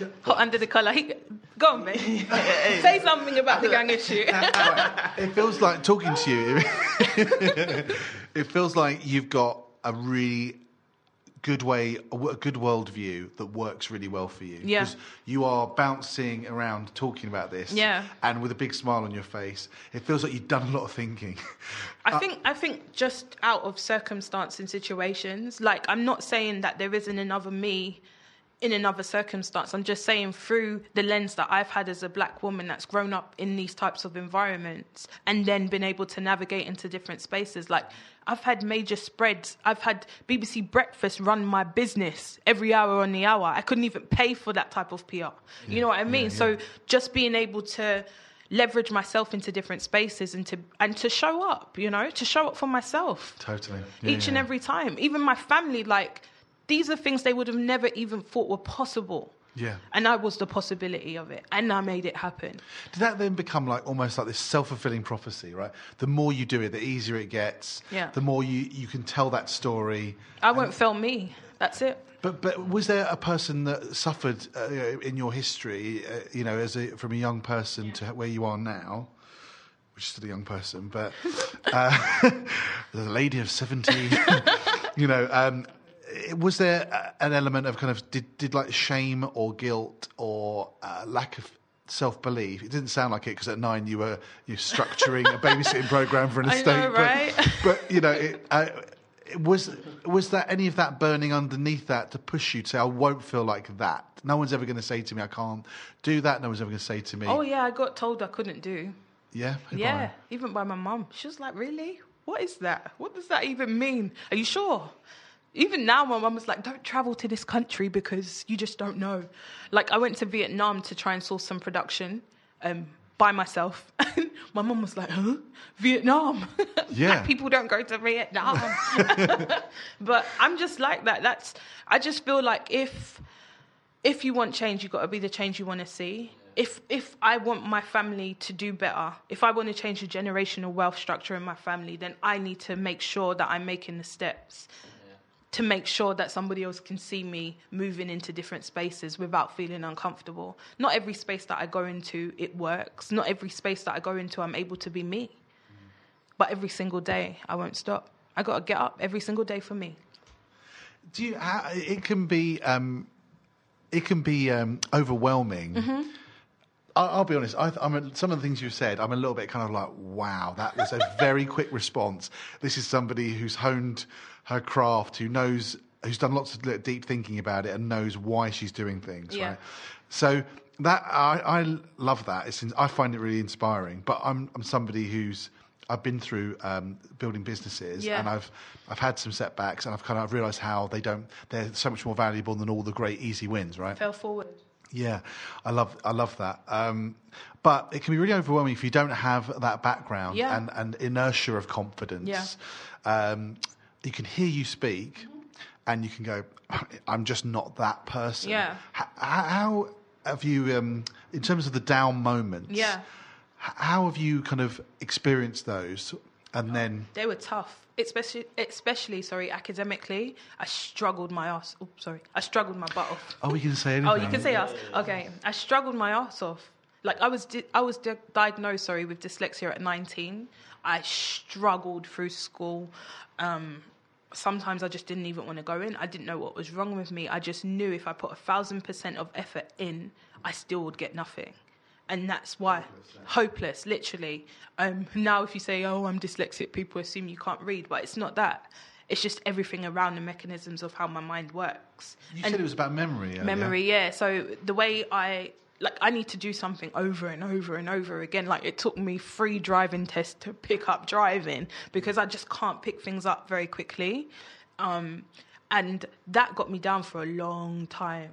Hot under the collar. He, go on, babe. Say something about the gang issue. It feels like talking to you. it feels like you've got a really good way, a good worldview that works really well for you. Yeah. 'Cause you are bouncing around talking about this. Yeah. And with a big smile on your face. It feels like you've done a lot of thinking. I think I think just out of circumstance and situations, like I'm not saying that there isn't another me in another circumstance. I'm just saying through the lens that I've had as a black woman that's grown up in these types of environments and then been able to navigate into different spaces. Like I've had major spreads. I've had BBC Breakfast run my business every hour on the hour. I couldn't even pay for that type of PR. You know what I mean? So just being able to leverage myself into different spaces and to and to show up, you know, to show up for myself Totally. each and every time. Even my family, like these are things they would have never even thought were possible. Yeah. And I was the possibility of it, and I made it happen. Did that then become like almost like this self fulfilling prophecy, right? The more you do it, the easier it gets. Yeah. The more you, you can tell that story. I won't film me. That's it. But but was there a person that suffered uh, in your history, uh, you know, as a, from a young person to where you are now, which is still a young person, but uh, a lady of seventeen, you know, um, was there an element of kind of did did like shame or guilt or uh, lack of self belief? It didn't sound like it because at nine you were you structuring a babysitting program for an estate, know, but- right? but you know, it, uh, was was that any of that burning underneath that to push you to say, I won't feel like that? No one's ever going to say to me, I can't do that. No one's ever going to say to me, Oh yeah, I got told I couldn't do. yeah, Yeah, even by my mum. She was like, "Really? What is that? What does that even mean? Are you sure?" Even now, my mum was like, "Don't travel to this country because you just don't know." Like, I went to Vietnam to try and source some production um, by myself. my mum was like, "Huh? Vietnam? Yeah. People don't go to Vietnam." but I'm just like that. That's. I just feel like if if you want change, you've got to be the change you want to see. If if I want my family to do better, if I want to change the generational wealth structure in my family, then I need to make sure that I'm making the steps to make sure that somebody else can see me moving into different spaces without feeling uncomfortable. Not every space that I go into it works. Not every space that I go into I'm able to be me. But every single day I won't stop. I got to get up every single day for me. Do you? It can be. Um, it can be um, overwhelming. Mm-hmm. I'll be honest. I, I'm a, some of the things you've said. I'm a little bit kind of like, wow, that was a very quick response. This is somebody who's honed her craft, who knows, who's done lots of deep thinking about it, and knows why she's doing things. Yeah. Right. So that I, I love that. It's, I find it really inspiring. But I'm I'm somebody who's I've been through um, building businesses, Yeah. and I've I've had some setbacks, and I've kind of realised how they don't. They're so much more valuable than all the great easy wins, right? Fell forward. Yeah, I love I love that. Um, but it can be really overwhelming if you don't have that background Yeah. and, and inertia of confidence. Yeah. Um, you can hear you speak, and you can go, "I'm just not that person." Yeah. H- how have you, um, in terms of the down moments? Yeah. How have you kind of experienced those? And then, They were tough, especially, especially sorry, academically. I struggled my ass. Oh, sorry, I struggled my butt off. oh, we can say anything. Oh, you can say us. Okay, I struggled my ass off. Like I was, di- I was di- diagnosed, sorry, with dyslexia at 19. I struggled through school. Um, sometimes I just didn't even want to go in. I didn't know what was wrong with me. I just knew if I put a thousand percent of effort in, I still would get nothing. And that's why hopeless, literally. Um, now, if you say, "Oh, I'm dyslexic," people assume you can't read, but it's not that. It's just everything around the mechanisms of how my mind works. You And- said it was about memory. earlier. memory yeah so the way i like i need to do something over and over and over again like it took me three driving tests to pick up driving because i just can't pick things up very quickly um, and that got me down for a long time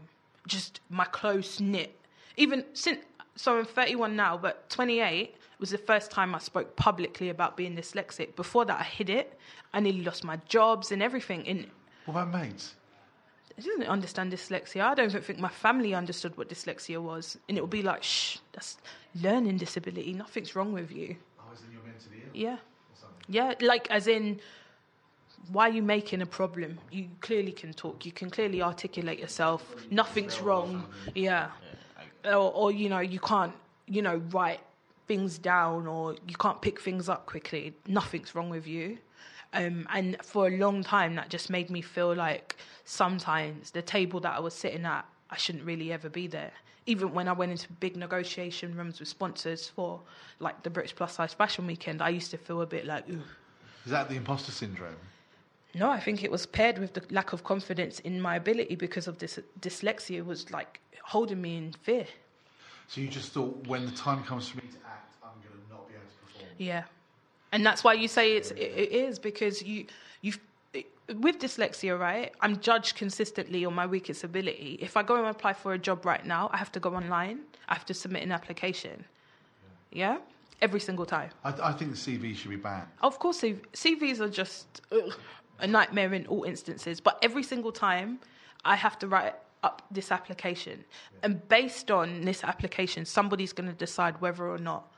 just my close knit even since so i'm 31 now but 28 was the first time i spoke publicly about being dyslexic before that i hid it i nearly lost my jobs and everything in What about mates? I didn't understand dyslexia. I don't think my family understood what dyslexia was. And it would be like, shh, that's learning disability. Nothing's wrong with you. Oh, is you're mentally ill? Yeah. Yeah, like as in, why are you making a problem? You clearly can talk. You can clearly articulate yourself. Nothing's wrong. Yeah. Or, or, you know, you can't, you know, write things down or you can't pick things up quickly. Nothing's wrong with you. Um, and for a long time, that just made me feel like sometimes the table that I was sitting at, I shouldn't really ever be there. Even when I went into big negotiation rooms with sponsors for like the British Plus Size Fashion Weekend, I used to feel a bit like, ooh. Is that the imposter syndrome? No, I think it was paired with the lack of confidence in my ability because of this dyslexia was like holding me in fear. So you just thought, when the time comes for me to act, I'm going to not be able to perform. Yeah, and that's why you say it's it, it is because you you with dyslexia, right? I'm judged consistently on my weakest ability. If I go and apply for a job right now, I have to go online. I have to submit an application. Yeah, every single time. I, I think the CV should be banned. Of course, CVs are just ugh, a nightmare in all instances. But every single time, I have to write up this application, and based on this application, somebody's going to decide whether or not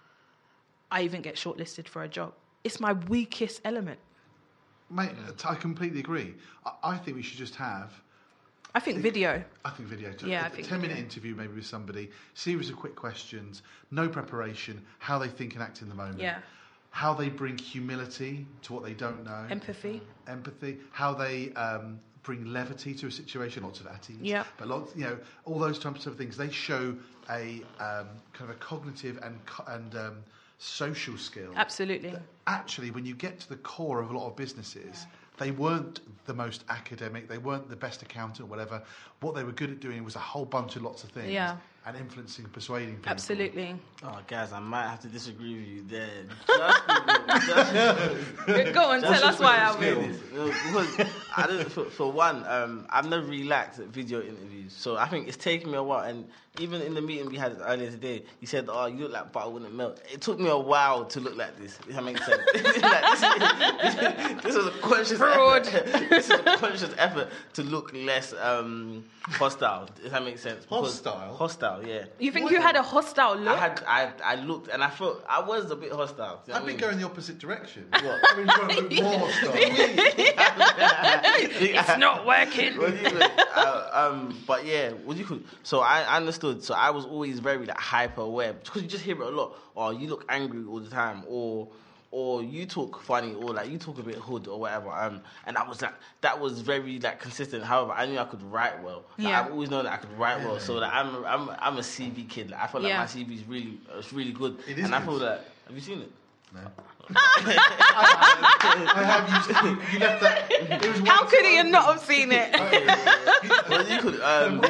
I even get shortlisted for a job. It's my weakest element. Mate, I completely agree. I, I think we should just have, I think video. I think video, Yeah, a, I think 10 minute interview maybe with somebody, series of quick questions, no preparation, how they think and act in the moment. Yeah. How they bring humility to what they don't know. Empathy. empathy, how they um, bring levity to a situation, lots of at ease. Yeah. But lots, you know, all those types of things. They show a um, kind of a cognitive and co- and um, social skill. Absolutely. Actually, when you get to the core of a lot of businesses, they weren't the most academic. They weren't the best accountant or whatever. What they were good at doing was a whole bunch of lots of things. Yeah. And influencing, persuading people. Absolutely. Oh, guys, I might have to disagree with you there. Just because, just, Go on, tell us why I because- will. No, because I don't. For, for one, um, I've never really at video interviews, so I think it's taken me a while. And even in the meeting we had earlier today, you said, "Oh, you look like butter wouldn't melt." It took me a while to look like this. If that makes sense. like, this, this is a conscious Fraud. effort. this is a conscious effort to look less um, hostile. If that makes sense. Because- Hostile? Hostile, yeah. You think you had a hostile look? I had I I looked and I felt I was a bit hostile. Do you know I've been I going the opposite direction. What? I've been trying to look more hostile. it's not working. What do you mean? uh, um, but yeah, what do you call? So I I understood. So I was always very like hyper aware because you just hear it a lot. Or you look angry all the time, or or you talk funny, or like you talk a bit hood or whatever. Um, and I was like that was very like consistent. However, I knew I could write well. Like, Yeah. I've always known that I could write well. So that I'm I'm I'm a CV kid. Like, I feel like Yeah. my CV is really it's really good. It is and I feel like Have you seen it? No. I have you, you left that. It was How could he side. not have seen it? well, you could. Um,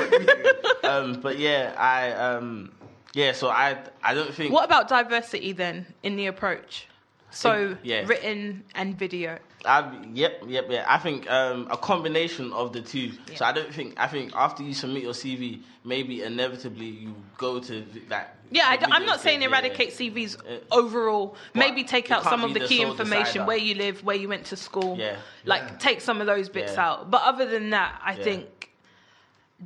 um, but yeah, I um, yeah. So I I don't think. What about diversity then in the approach? So Yeah. written and video. I, yep, yep, yeah. I think um, a combination of the two. So I don't think I think after you submit your CV, maybe inevitably you go to that. Yeah, I, am not saying eradicate yeah. CVs Uh, overall. but Maybe take out some of the the key information, decider. where you live, where you went to school. Yeah. Like Yeah. take some of those bits Yeah. out. But other than that, I Yeah. think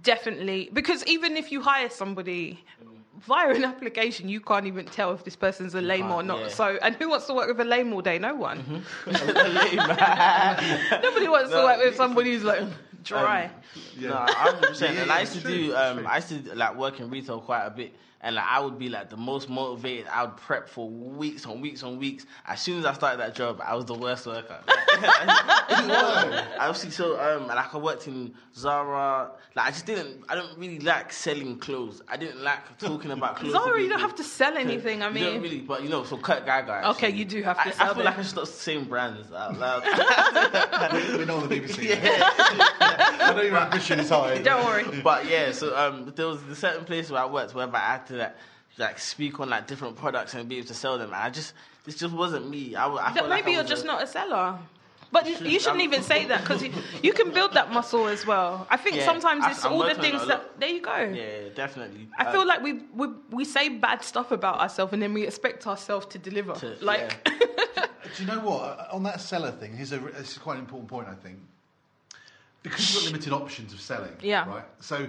definitely because even if you hire somebody via an application, you can't even tell if this person's a lame or can't, yeah. So, and who wants to work with a lame all day? No one. Lame, man. Nobody wants to work with somebody who's like dry. No, hundred percent. Yeah, And yeah, I used to true, do. Um. I used to like work in retail quite a bit, and like I would be like the most motivated. I would prep for weeks on weeks on weeks. As soon as I started that job, I was the worst worker. I obviously so um like I worked in Zara. Like I just didn't. I don't really like selling clothes. I didn't like talking about clothes. Zara, you don't have to sell anything. I You don't mean, really, but you know, so Kurt Geiger. Okay, you do have to I, sell I feel them. like I should stop saying brands out loud. We're not on the BBC. I know your ambition is high. don't worry. but yeah, so um, there was a certain place where I worked where I had to like, like speak on like different products and be able to sell them. And I just this just wasn't me. I That felt like maybe I you're was just a- not a seller. But Should- you shouldn't I'm- even say that because you, you can build that muscle as well. I think Yeah, sometimes it's I'm all the working on it things that. There you go. Yeah, definitely. I Uh, feel like we, we we say bad stuff about ourselves and then we expect ourselves to deliver. To- like, Do you know what? On that seller thing, here's a, this is quite an important point, I think. Because you've got limited options of selling, Yeah. right? So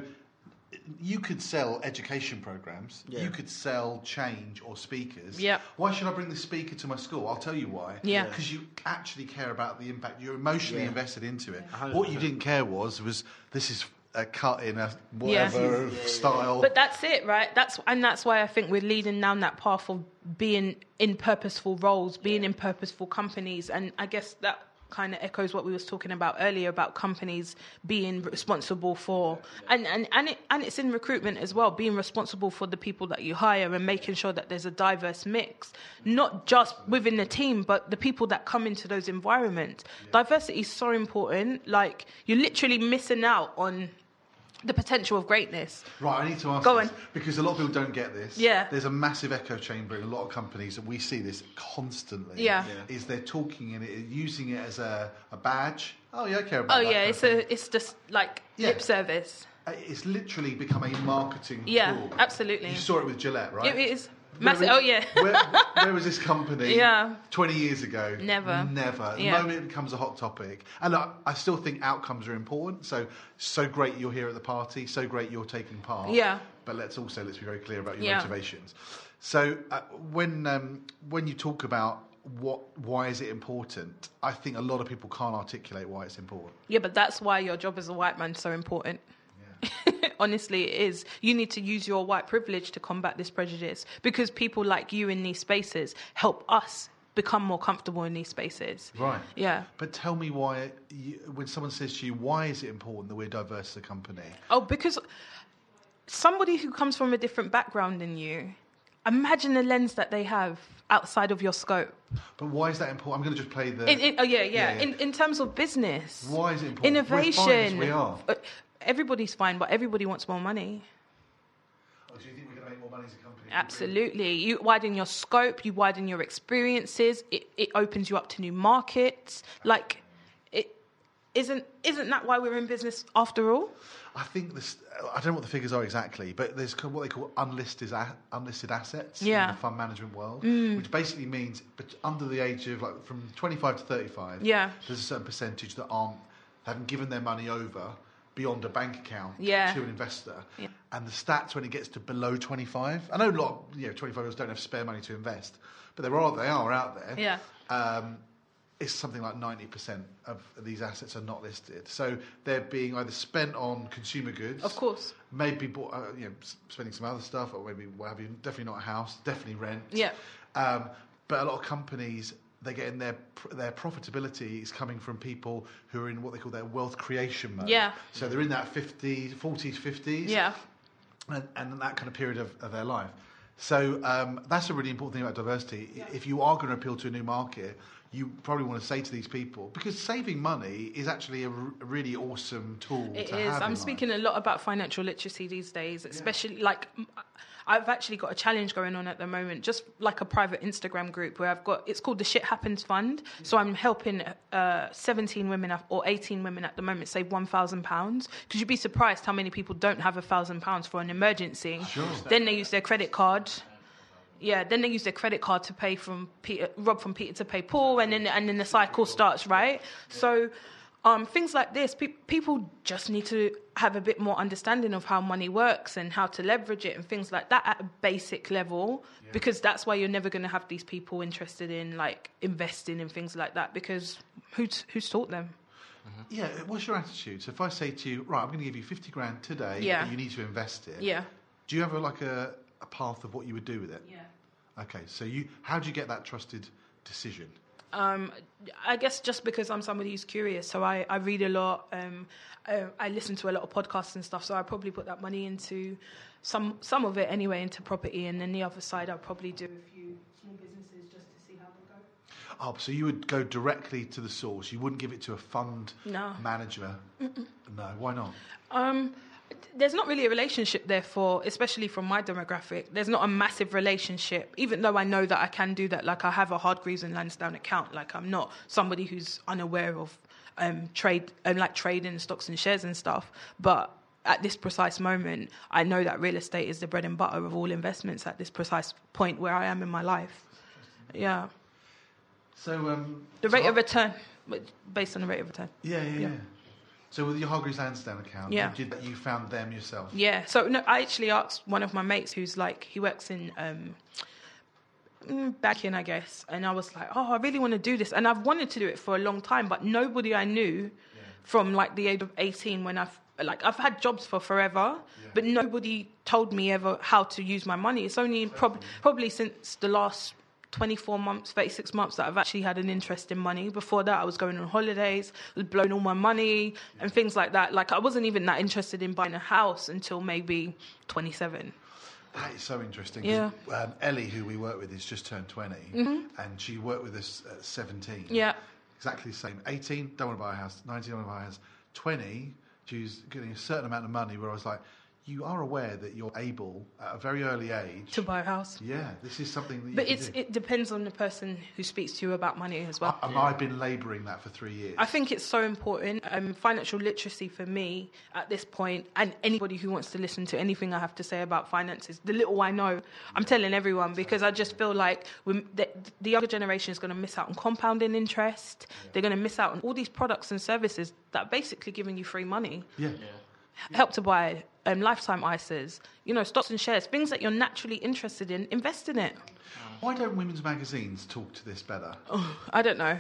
you could sell education programs, Yeah. you could sell change or speakers. Yeah. Why should I bring the speaker to my school? I'll tell you why. Yeah. Because you actually care about the impact. You're emotionally Yeah. invested into it. Yeah. What you didn't care was was this is a cut in a whatever style. but that's it, right? That's and that's why I think we're leading down that path of being in purposeful roles, being in purposeful companies, and I guess that kind of echoes what we was talking about earlier about companies being responsible for and and and, it, and it's in recruitment as well being responsible for the people that you hire and making sure that there's a diverse mix not just within the team but the people that come into those environments. Diversity is so important. Like you're literally missing out on the potential of greatness Right, I need to ask Go this, on. because a lot of people don't get this. Yeah. There's a massive echo chamber in a lot of companies, and we see this constantly. Yeah. Yeah. Is they're talking in it, using it as a, a badge. Oh yeah, I care about. Oh that yeah, kind it's thing. a it's just like Yeah. lip service. Uh, It's literally become a marketing Yeah, tool. absolutely. You saw it with Gillette, right? It is Massive. was- Oh yeah. where, where was this company? Yeah. 20 years ago. Never. Never. The Yeah. moment it becomes a hot topic. And I, I still think outcomes are important. So, so great you're here at the party. So great you're taking part. Yeah. But let's also, let's be very clear about your Yeah. motivations. So uh, when, um, when you talk about what, why is it important, I think a lot of people can't articulate why it's important. Yeah, but that's why your job as a white man is so important. Honestly, it is. You need to use your white privilege to combat this prejudice because people like you in these spaces help us become more comfortable in these spaces. Right. Yeah. But tell me why, you, when someone says to you, why is it important that we're diverse as a company? Oh, because somebody who comes from a different background than you, imagine the lens that they have outside of your scope. But why is that important? I'm going to just play the. In, in, oh yeah, yeah. Yeah, yeah. In in terms of business, Why is it important? We're fine as innovation. we are. Uh, Everybody's fine, but everybody wants more money. Oh, do you think we're going to make more money as a company? Absolutely. You widen your scope, you widen your experiences, it, it opens you up to new markets. Like it isn't isn't that why we're in business after all? I think this. I don't know what the figures are exactly, but there's what they call unlisted unlisted assets Yeah. Mm. in the fund management world, which basically means but under the age of like from 25 to 35, Yeah. there's a certain percentage that aren't haven't given their money over beyond a bank account Yeah. to an investor. Yeah. And the stats when it gets to below 25, I know a lot of you know 25 year olds don't have spare money to invest, but there are they are out there. Yeah. Um, it's something like 90% of these assets are not listed. So they're being either spent on consumer goods. Of course. Maybe bought, uh, you know, spending some other stuff, or maybe what have you. Definitely not a house. Definitely rent. Yeah. Um, but a lot of companies, they're getting their their profitability is coming from people who are in what they call their wealth creation mode. Yeah. So they're in that 50s, 40s, 50s Yeah. and, and that kind of period of, of their life. So um, that's a really important thing about diversity. I- If you are going to appeal to a new market, you probably want to say to these people because saving money is actually a, r- a really awesome tool. It to is. I'm in speaking a lot about financial literacy these days, especially like m- I've actually got a challenge going on at the moment, just like a private Instagram group where I've got it's called the Shit Happens Fund. So I'm helping uh, 17 women or 18 women at the moment save 1,000 pounds. Because you'd be surprised how many people don't have a thousand pounds for an emergency. Sure. Then they use their credit card. Yeah, then they use their credit card to pay from Peter, Rob from Peter to pay Paul, and then and then the cycle starts, right? So, um, things like this, pe- people just need to have a bit more understanding of how money works and how to leverage it and things like that at a basic level. Because that's why you're never going to have these people interested in like investing in things like that. Because who's who's taught them? Yeah, what's your attitude? So if I say to you, right, I'm going to give you 50 grand today, Yeah. but you need to invest it. Yeah. Do you have a, like a, a path of what you would do with it? Yeah. Okay, so you how do you get that trusted decision? Um, I guess just because I'm somebody who's curious, so I, I read a lot. Um, I, I listen to a lot of podcasts and stuff. So I probably put that money into some some of it anyway into property, and then the other side I'll probably do a few small businesses just to see how they go. Oh, so you would go directly to the source. You wouldn't give it to a fund No. manager. No, why not? Um, there's not really a relationship there for, especially from my demographic. There's not a massive relationship, even though I know that I can do that. Like I have a Hargreaves and Lansdown account. Like I'm not somebody who's unaware of um, trade, um, like trading stocks and shares and stuff. But at this precise moment, I know that real estate is the bread and butter of all investments at this precise point where I am in my life. Yeah, So um, the rate I- of return, based on the rate of return. Yeah, yeah, yeah. Yeah. So with your Hargreaves Lansdown account, Yeah. you, did, you found them yourself. Yeah. So no, I actually asked one of my mates who's like he works in um, mm, banking, I guess, and I was like, oh, I really want to do this, and I've wanted to do it for a long time, but nobody I knew from like the age of eighteen when I've like I've had jobs for forever, but nobody told me ever how to use my money. It's only prob- probably since the last 24 months, 36 months that I've actually had an interest in money. Before that, I was going on holidays, was blowing all my money and things like that. Like, I wasn't even that interested in buying a house until maybe 27. That is so interesting. Yeah. Um, Ellie, who we work with, has just turned 20, and she worked with us at 17. Yeah. Exactly the same. 18, don't want to buy a house. 19, don't want to buy a house. 20, she was getting a certain amount of money where I was like, you are aware that you're able, at a very early age, To buy a house. yeah, this is something that you But can it's, do. it depends on the person who speaks to you about money as well. I, and I've been labouring that for three years. I think it's so important. Um, financial literacy for me at this point, and anybody who wants to listen to anything I have to say about finances, the little I know, I'm telling everyone because I just feel like the, the younger generation is going to miss out on compounding interest. They're going to miss out on all these products and services that are basically giving you free money. yeah. Help to buy um, lifetime ISAs, you know, stocks and shares, things that you're naturally interested in, invest in it. Why don't women's magazines talk to this better? I don't know.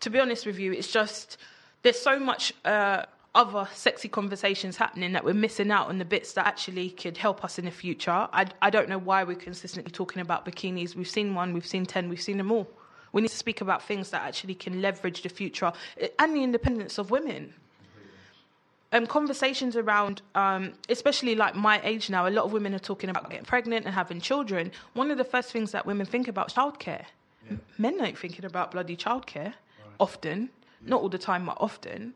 To be honest with you, it's just there's so much uh, other sexy conversations happening that we're missing out on the bits that actually could help us in the future. I, I don't know why we're consistently talking about bikinis. We've seen one, we've seen 10, we've seen them all. We need to speak about things that actually can leverage the future eh, and the independence of women. Um, conversations around, um, especially like my age now, a lot of women are talking about getting pregnant and having children. One of the first things that women think about is childcare. M- Men ain't thinking about bloody childcare often, not all the time, but often.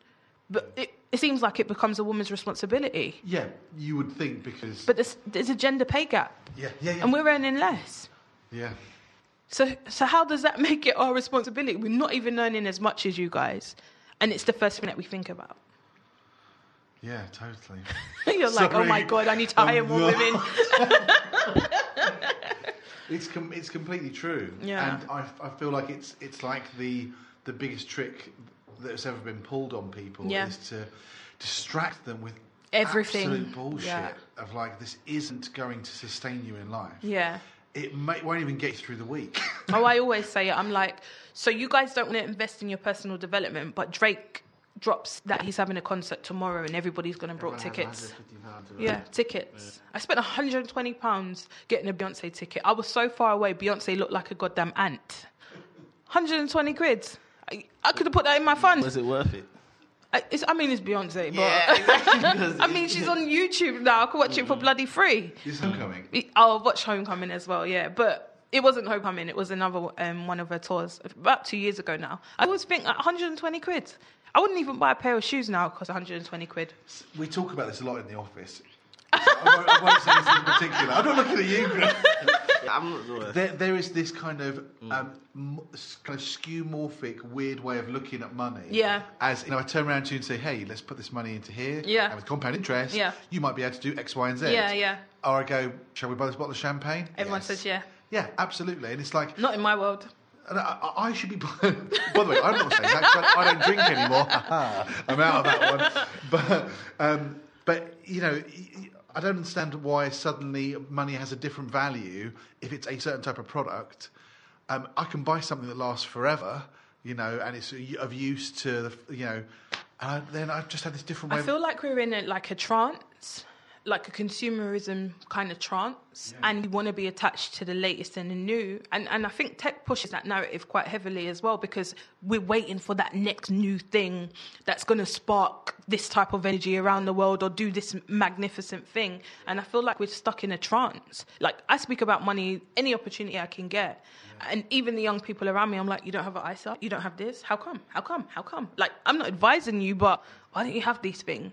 But it, it seems like it becomes a woman's responsibility. Yeah, you would think because. But there's, there's a gender pay gap, yeah, yeah, yeah. and we're earning less. yeah. So, so how does that make it our responsibility? We're not even earning as much as you guys, and it's the first thing that we think about. Yeah, totally. You're like, oh my god, I need to hire Um, more women. It's com- it's completely true. Yeah. And I, I feel like it's it's like the the biggest trick that's ever been pulled on people Yeah. is to distract them with Everything. absolute bullshit Yeah. of like this isn't going to sustain you in life. Yeah. It may, won't even get you through the week. Oh, I always say it. I'm like, so you guys don't want to invest in your personal development, but Drake drops that he's having a concert tomorrow and everybody's going to brought tickets. Yeah, tickets. I spent 120 pounds getting a Beyonce ticket. I was so far away. Beyonce looked like a goddamn ant. 120 quid. I, I could have put that in my fund. Was it worth it? I, it's, I mean, it's Beyonce, but exactly. I mean, she's on YouTube now. I could watch it for bloody free. Is homecoming? I'll watch Homecoming as well, yeah. But it wasn't Homecoming, it was another um, one of her tours about two years ago now. I always think like, 120 quid. I wouldn't even buy a pair of shoes now because 120 quid. We talk about this a lot in the office. So I, won't, I won't say this in particular. I'm not looking at you, Greg. I'm not sure. There, there is this kind of um, m- s- kind of skeuomorphic, weird way of looking at money. Yeah. As you know, I turn around to you and say, "Hey, let's put this money into here." Yeah. And with compound interest, Yeah. you might be able to do X, Y, and Z. Yeah, yeah. Or I go, "Shall we buy this bottle of champagne?" Everyone Yes. says yeah. Yeah, absolutely. And it's like, Not in my world. And I, I should be. By the way, I'm not saying that I, I don't drink anymore. I'm out of that one. But, um, but you know, I don't understand why suddenly money has a different value if it's a certain type of product. Um, I can buy something that lasts forever, you know, and it's of use to the, you know, and I, then I've just had this different way. I feel like we're in a, like a trance, like a consumerism kind of trance, and you want to be attached to the latest and the new. And and I think tech pushes that narrative quite heavily as well because we're waiting for that next new thing that's going to spark this type of energy around the world or do this magnificent thing. And I feel like we're stuck in a trance. Like I speak about money, any opportunity I can get. And even the young people around me, I'm like, you don't have an ISA, you don't have this. How come? How come? How come? Like, I'm not advising you, but why don't you have these things?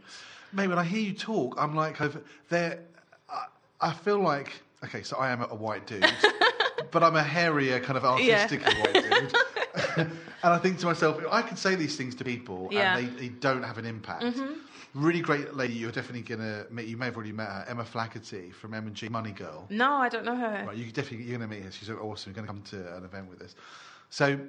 Mate, when I hear you talk, I'm like, I've, there. I, I feel like okay, so I am a, white dude, but I'm a hairier kind of Yeah. artistic white dude. and I think to myself, I can say these things to people, Yeah. and they, they don't have an impact. Mm-hmm. Really great lady, you're definitely gonna meet. You may have already met her, Emma Flaherty from M and G Money Girl. No, I don't know her. Right, you definitely you're gonna meet her. She's awesome. You're gonna come to an event with us. So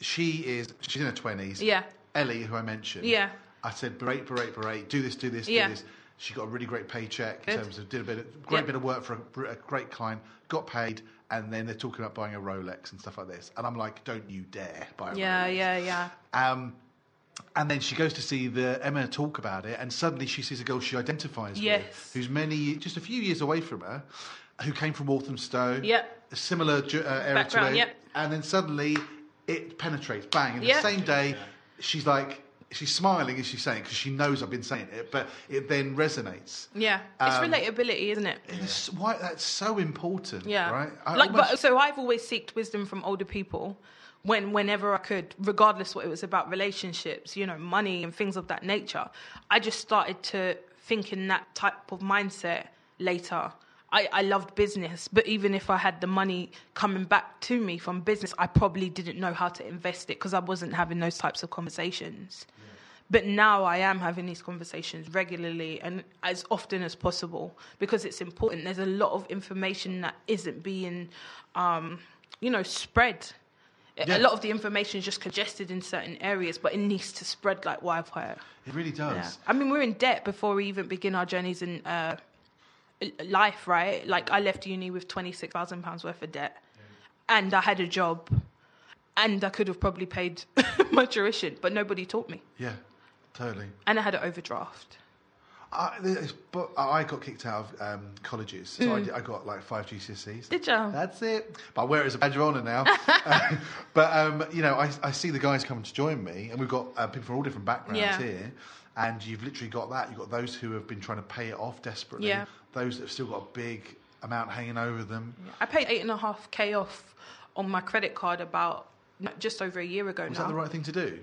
she is. She's in her twenties. Yeah. Ellie, who I mentioned. Yeah. I said berate, berate, berate. Do this, do this, Yeah. do this. She got a really great paycheck in Good. terms of did a bit of great Yeah. bit of work for a, a great client. Got paid, and then they're talking about buying a Rolex and stuff like this. And I'm like, don't you dare buy a Yeah, Rolex. yeah, yeah. Um, and then she goes to see the Emma talk about it, and suddenly she sees a girl she identifies Yes. with, who's many, just a few years away from her, who came from Walthamstow, Yep. a similar uh, area to her, yep. and then suddenly it penetrates, bang, in Yep. the same day, she's like, she's smiling as she's saying because she knows I've been saying it, but it then resonates. Yeah. It's Um, relatability, isn't it? It's why that's so important, Yeah. right? I like, almost- but, so I've always seeked wisdom from older people when whenever I could, regardless what it was about relationships, you know, money and things of that nature. I just started to think in that type of mindset later. I, I loved business, but even if I had the money coming back to me from business, I probably didn't know how to invest it because I wasn't having those types of conversations. But now I am having these conversations regularly and as often as possible because it's important. There's a lot of information that isn't being, um, you know, spread. A- Yeah. A lot of the information is just congested in certain areas, but it needs to spread like wildfire. it really does. Yeah. I mean, we're in debt before we even begin our journeys in uh, life, right? Like, I left uni with £26,000 worth of debt, and I had a job, and I could have probably paid my tuition, but nobody taught me. Yeah, totally. And I had an overdraft. I, but I got kicked out of um, colleges, so I, did- I got like five GCSEs. Mm. Did ya? That's it. But I wear it as a badge of honour now. Uh, but um, you know, I, I see the guys coming to join me, and we've got uh, people from all different backgrounds Yeah. here. And you've literally got that. You've got those who have been trying to pay it off desperately. Yeah. Those that have still got a big amount hanging over them. I paid eight and a half K off on my credit card about just over a year ago Was now. that the right thing to do?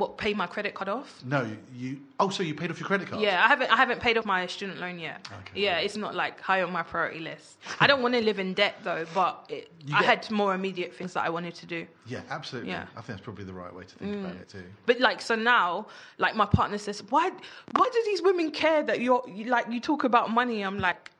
What, pay my credit card off? No, you. Oh, so you paid off your credit card? Yeah, I haven't. I haven't paid off my student loan yet. Okay. Yeah, it's not like high on my priority list. I don't want to live in debt though, but it, I had more immediate things that I wanted to do. Yeah, absolutely. Yeah. I think that's probably the right way to think about mm. it too. But like, so now, like my partner says, why, why do these women care that you're like you talk about money? I'm like,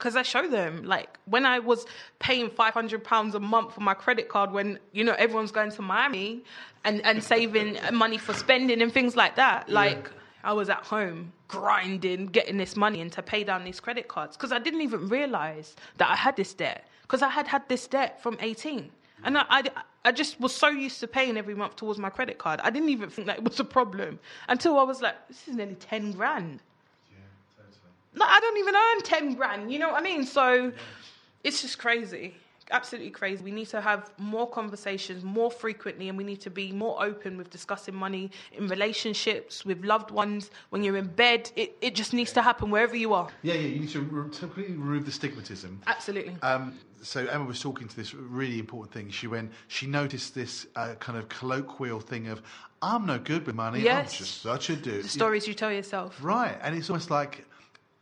because I show them. Like when I was paying five hundred pounds a month for my credit card, when you know everyone's going to Miami and and saving money for spending and things like that. Like I was at home grinding, getting this money in to pay down these credit cards because I didn't even realize that I had this debt because I had had this debt from eighteen. And I, I, I just was so used to paying every month towards my credit card. I didn't even think that it was a problem until I was like, this is nearly 10 grand. Like, I don't even earn 10 grand, you know what I mean? So it's just crazy. Absolutely crazy. We need to have more conversations more frequently, and we need to be more open with discussing money in relationships with loved ones. When you're in bed, it, it just needs to happen wherever you are. Yeah, yeah. You need to re- completely remove the stigmatism. Absolutely. Um, so Emma was talking to this really important thing. She went. She noticed this uh, kind of colloquial thing of, "I'm no good with money. Yes. I'm just such a dude." the stories you tell yourself. Right, and it's almost like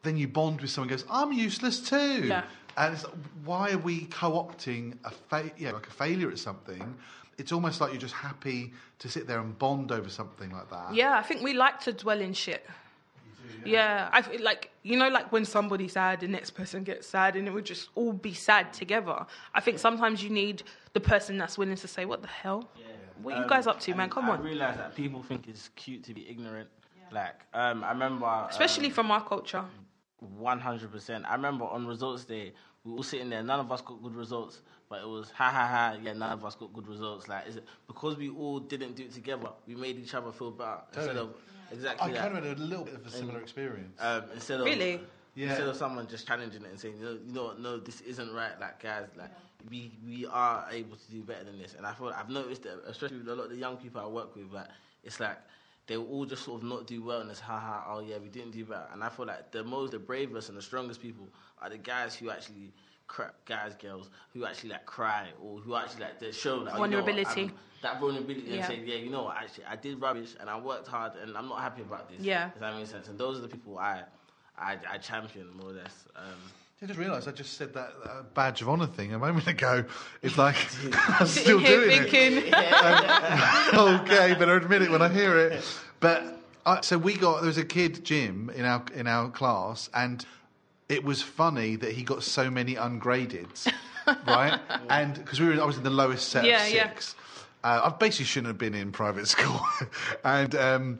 then you bond with someone. who Goes, I'm useless too. Yeah. And it's like, why are we co-opting a fa- yeah, like a failure at something? It's almost like you're just happy to sit there and bond over something like that. Yeah, I think we like to dwell in shit. Yeah, I feel like you know, like when somebody's sad, the next person gets sad, and it would just all be sad together. I think sometimes you need the person that's willing to say, "What the hell? What are you Um, guys up to, man? and Come I on." realize that people think it's cute to be ignorant. Like, um, I remember, um, Especially from our culture. One hundred percent. I remember on results day, we were all sitting there. None of us got good results, but it was ha ha ha. Yeah, none of us got good results. Like, is it because we all didn't do it together? We made each other feel better instead of exactly I that. kind of had a little bit of a similar experience. um, instead of Really? Yeah. instead of someone just challenging it and saying, you know, you know what, no, this isn't right. Like guys, like we we are able to do better than this. And I feel I've noticed that, especially with a lot of the young people I work with, like it's like they will all just sort of not do well and it's ha ha oh yeah, we didn't do better. And I feel like the most, the bravest and the strongest people are the guys who actually. Cry, guys, girls who actually like cry or who actually like they show like, oh, you know Vulnerability. That vulnerability Yeah. and saying, yeah, you know what, actually, I did rubbish and I worked hard and I'm not happy about this. Yeah. Does that make sense? And those are the people I, I, I champion more or less. Um, I just realised I just said that uh, badge of honour thing a moment ago. It's like I'm still here doing it. thinking, okay, better admit it when I hear it. But I, so we got there was a kid Jim in our in our class, and it was funny that he got so many ungraded, right? And because we were, I was in the lowest set Yeah, of yeah. six. Uh, I basically shouldn't have been in private school, and. Um,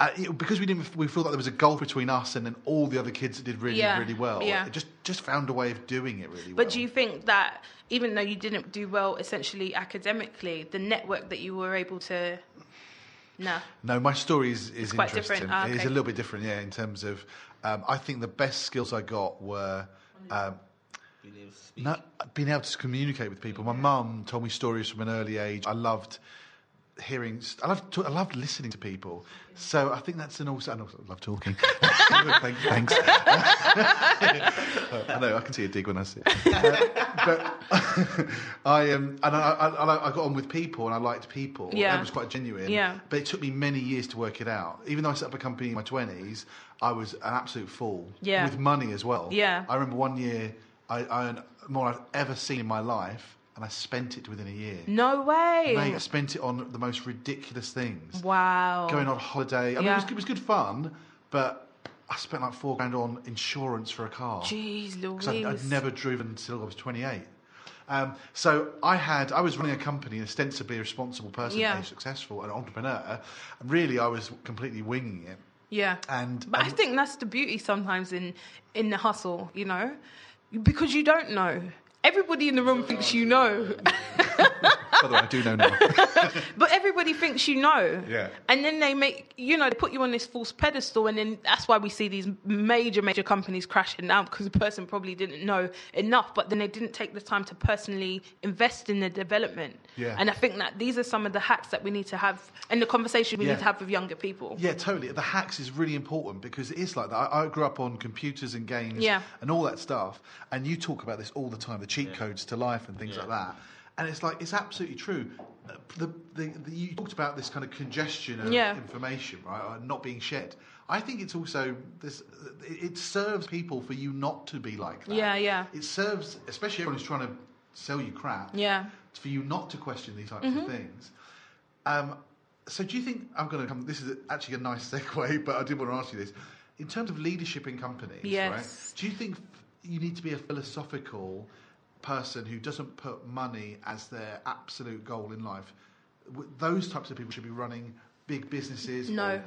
uh, you because we didn't, we felt like there was a gulf between us and then all the other kids that did really, Yeah, really well. yeah. It just, just found a way of doing it really well. But do you think that even though you didn't do well essentially academically, the network that you were able to. No. No, my story is, is quite interesting. different. Ah, It's a little bit different, yeah, in terms of. Um, I think the best skills I got were um, being able to speak. no, being able to communicate with people. My mum told me stories from an early age. I loved hearing. I loved. I loved listening to people. So I think that's an also. I also love talking. Thank- Thanks. I know. I can see a dig when I see it. Uh, but I um, and I, I, I I got on with people and I liked people. Yeah. That was quite genuine. Yeah. But it took me many years to work it out. Even though I set up a company in my twenties, I was an absolute fool. Yeah. With money as well. Yeah. I remember one year I, I earned more I've ever seen in my life, and I spent it within a year. No way. Mate, I spent it on the most ridiculous things. Wow. Going on holiday. I mean, it, was, it was good fun, but I spent like four grand on insurance for a car. Jeez Because I'd, I'd never driven until I was 28. Um, so I had, I was running a company, an ostensibly a responsible person, Yeah. a successful, an entrepreneur. And really, I was completely winging it. Yeah. And But I think that's the beauty sometimes in in the hustle, you know, because you don't know. Everybody in the room thinks you know, by the way, I do know now. but everybody thinks you know. Yeah. And then they make, you know, they put you on this false pedestal, and then that's why we see these major, major companies crashing down because the person probably didn't know enough, but then they didn't take the time to personally invest in the development. Yeah. And I think that these are some of the hacks that we need to have, and the conversation we Yeah. need to have with younger people. Yeah, totally. The hacks is really important because it is like that. I, I grew up on computers and games Yeah. and all that stuff, and you talk about this all the time, the cheat codes to life and things like that. And it's like it's absolutely true. Uh, The, the, the, you talked about this kind of congestion of Yeah. information, right, or not being shared. I think it's also this. It, it serves people for you not to be like that. Yeah, yeah. It serves, especially everyone who's trying to sell you crap. Yeah. For you not to question these types Mm-hmm. of things. Um, so do you think I'm going to come? This is actually a nice segue, but I did want to ask you this. In terms of leadership in companies, Yes. right? Do you think you need to be a philosophical person who doesn't put money as their absolute goal in life? Those types of people should be running big businesses. No.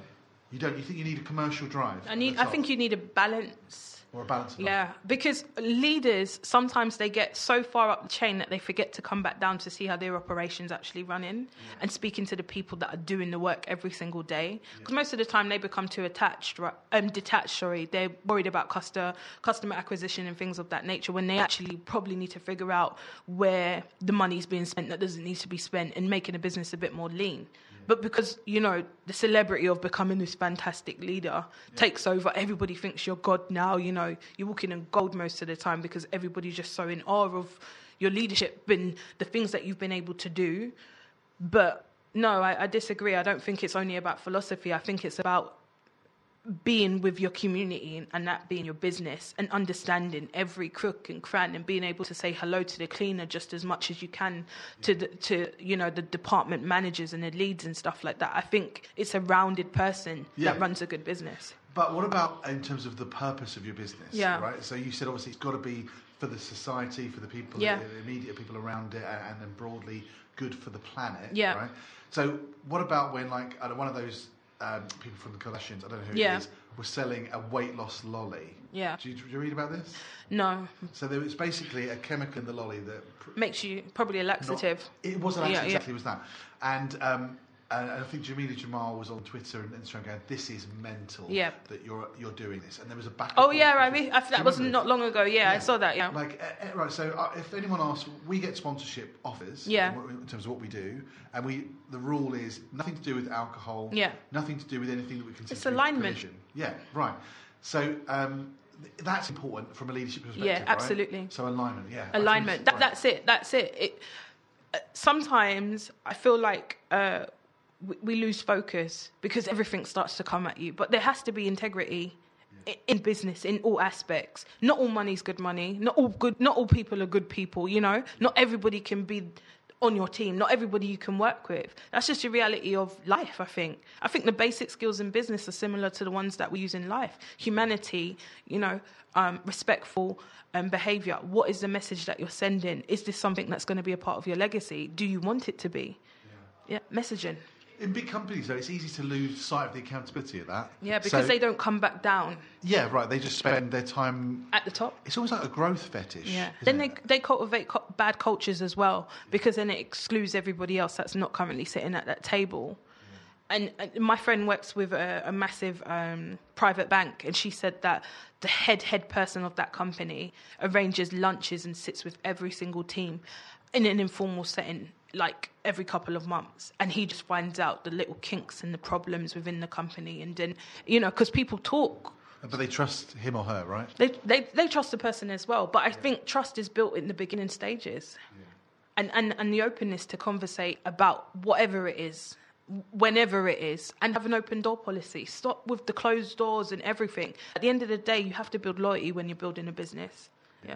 you don't. You think you need a commercial drive? I need. I think you need a balance. Or a balance. Yeah, because leaders sometimes they get so far up the chain that they forget to come back down to see how their operations actually run running and speaking to the people that are doing the work every single day. Because most of the time they become too attached, right? Um, detached. Sorry, they're worried about customer customer acquisition and things of that nature when they actually probably need to figure out where the money's being spent that doesn't need to be spent and making a business a bit more lean. But because you know the celebrity of becoming this fantastic leader takes over, everybody thinks you're God now. You know you're walking in gold most of the time because everybody's just so in awe of your leadership and the things that you've been able to do. But no, I, I disagree. I don't think it's only about philosophy. I think it's about being with your community and, that being your business and understanding every crook and cran and being able to say hello to the cleaner just as much as you can to the, to you know the department managers and the leads and stuff like that. I think it's a rounded person Yeah. that runs a good business. But what about in terms of the purpose of your business? Yeah. Right. So you said obviously it's got to be for the society, for the people, Yeah. the immediate people around it, and, and then broadly good for the planet. Yeah. Right. So what about when like one of those um, people from the Kardashians, I don't know who Yeah. it is, was selling a weight loss lolly. Yeah. Did you, did you read about this? No, So there was basically a chemical in the lolly that pr- makes you probably a not- laxative. it wasn't Yeah, yeah. exactly it was that, and um, and I think Jameela Jamil was on Twitter and Instagram going, "This is mental Yeah. that you're you're doing this," and there was a back. Oh yeah, I mean, I, that was remember not long ago. Yeah, I saw that. Yeah. Like uh, right, so uh, if anyone asks, we get sponsorship offers. Yeah. In, in terms of what we do, and we the rule is nothing to do with alcohol. Yeah. Nothing to do with anything that we consider. It's alignment. provision. Yeah. Right. So. Um, that's important from a leadership perspective. Yeah, right? absolutely. So alignment, yeah. Alignment. That, right. That's it. That's it. it uh, sometimes I feel like uh, we, lose focus because everything starts to come at you. But there has to be integrity i in business in all aspects. Not all money's good money. Not all good. Not all people are good people. You know. Not everybody can be on your team. Not everybody you can work with. That's just the reality of life. I think. I think the basic skills in business are similar to the ones that we use in life. Humanity. You know. Um, respectful um, behavior. What is the message that you're sending? Is this something that's going to be a part of your legacy? Do you want it to be? Yeah, messaging. In big companies, though, it's easy to lose sight of the accountability of that. Yeah, because So- they don't come back down Yeah, right. They just spend their time. at the top. It's almost like a growth fetish. Yeah. Then they it? they cultivate co- bad cultures as well because then it excludes everybody else that's not currently sitting at that table. And, and my friend works with a, a massive um, private bank, and she said that the head head person of that company arranges lunches and sits with every single team in an informal setting, like every couple of months, and he just finds out the little kinks and the problems within the company, and then you know because people talk But they trust him or her, right? they, they, they trust the person as well. But I think trust is built in the beginning stages. And, and, and the openness to conversate about whatever it is, whenever it is, and have an open door policy. Stop with the closed doors and everything. At the end of the day, you have to build loyalty when you're building a business. Yeah.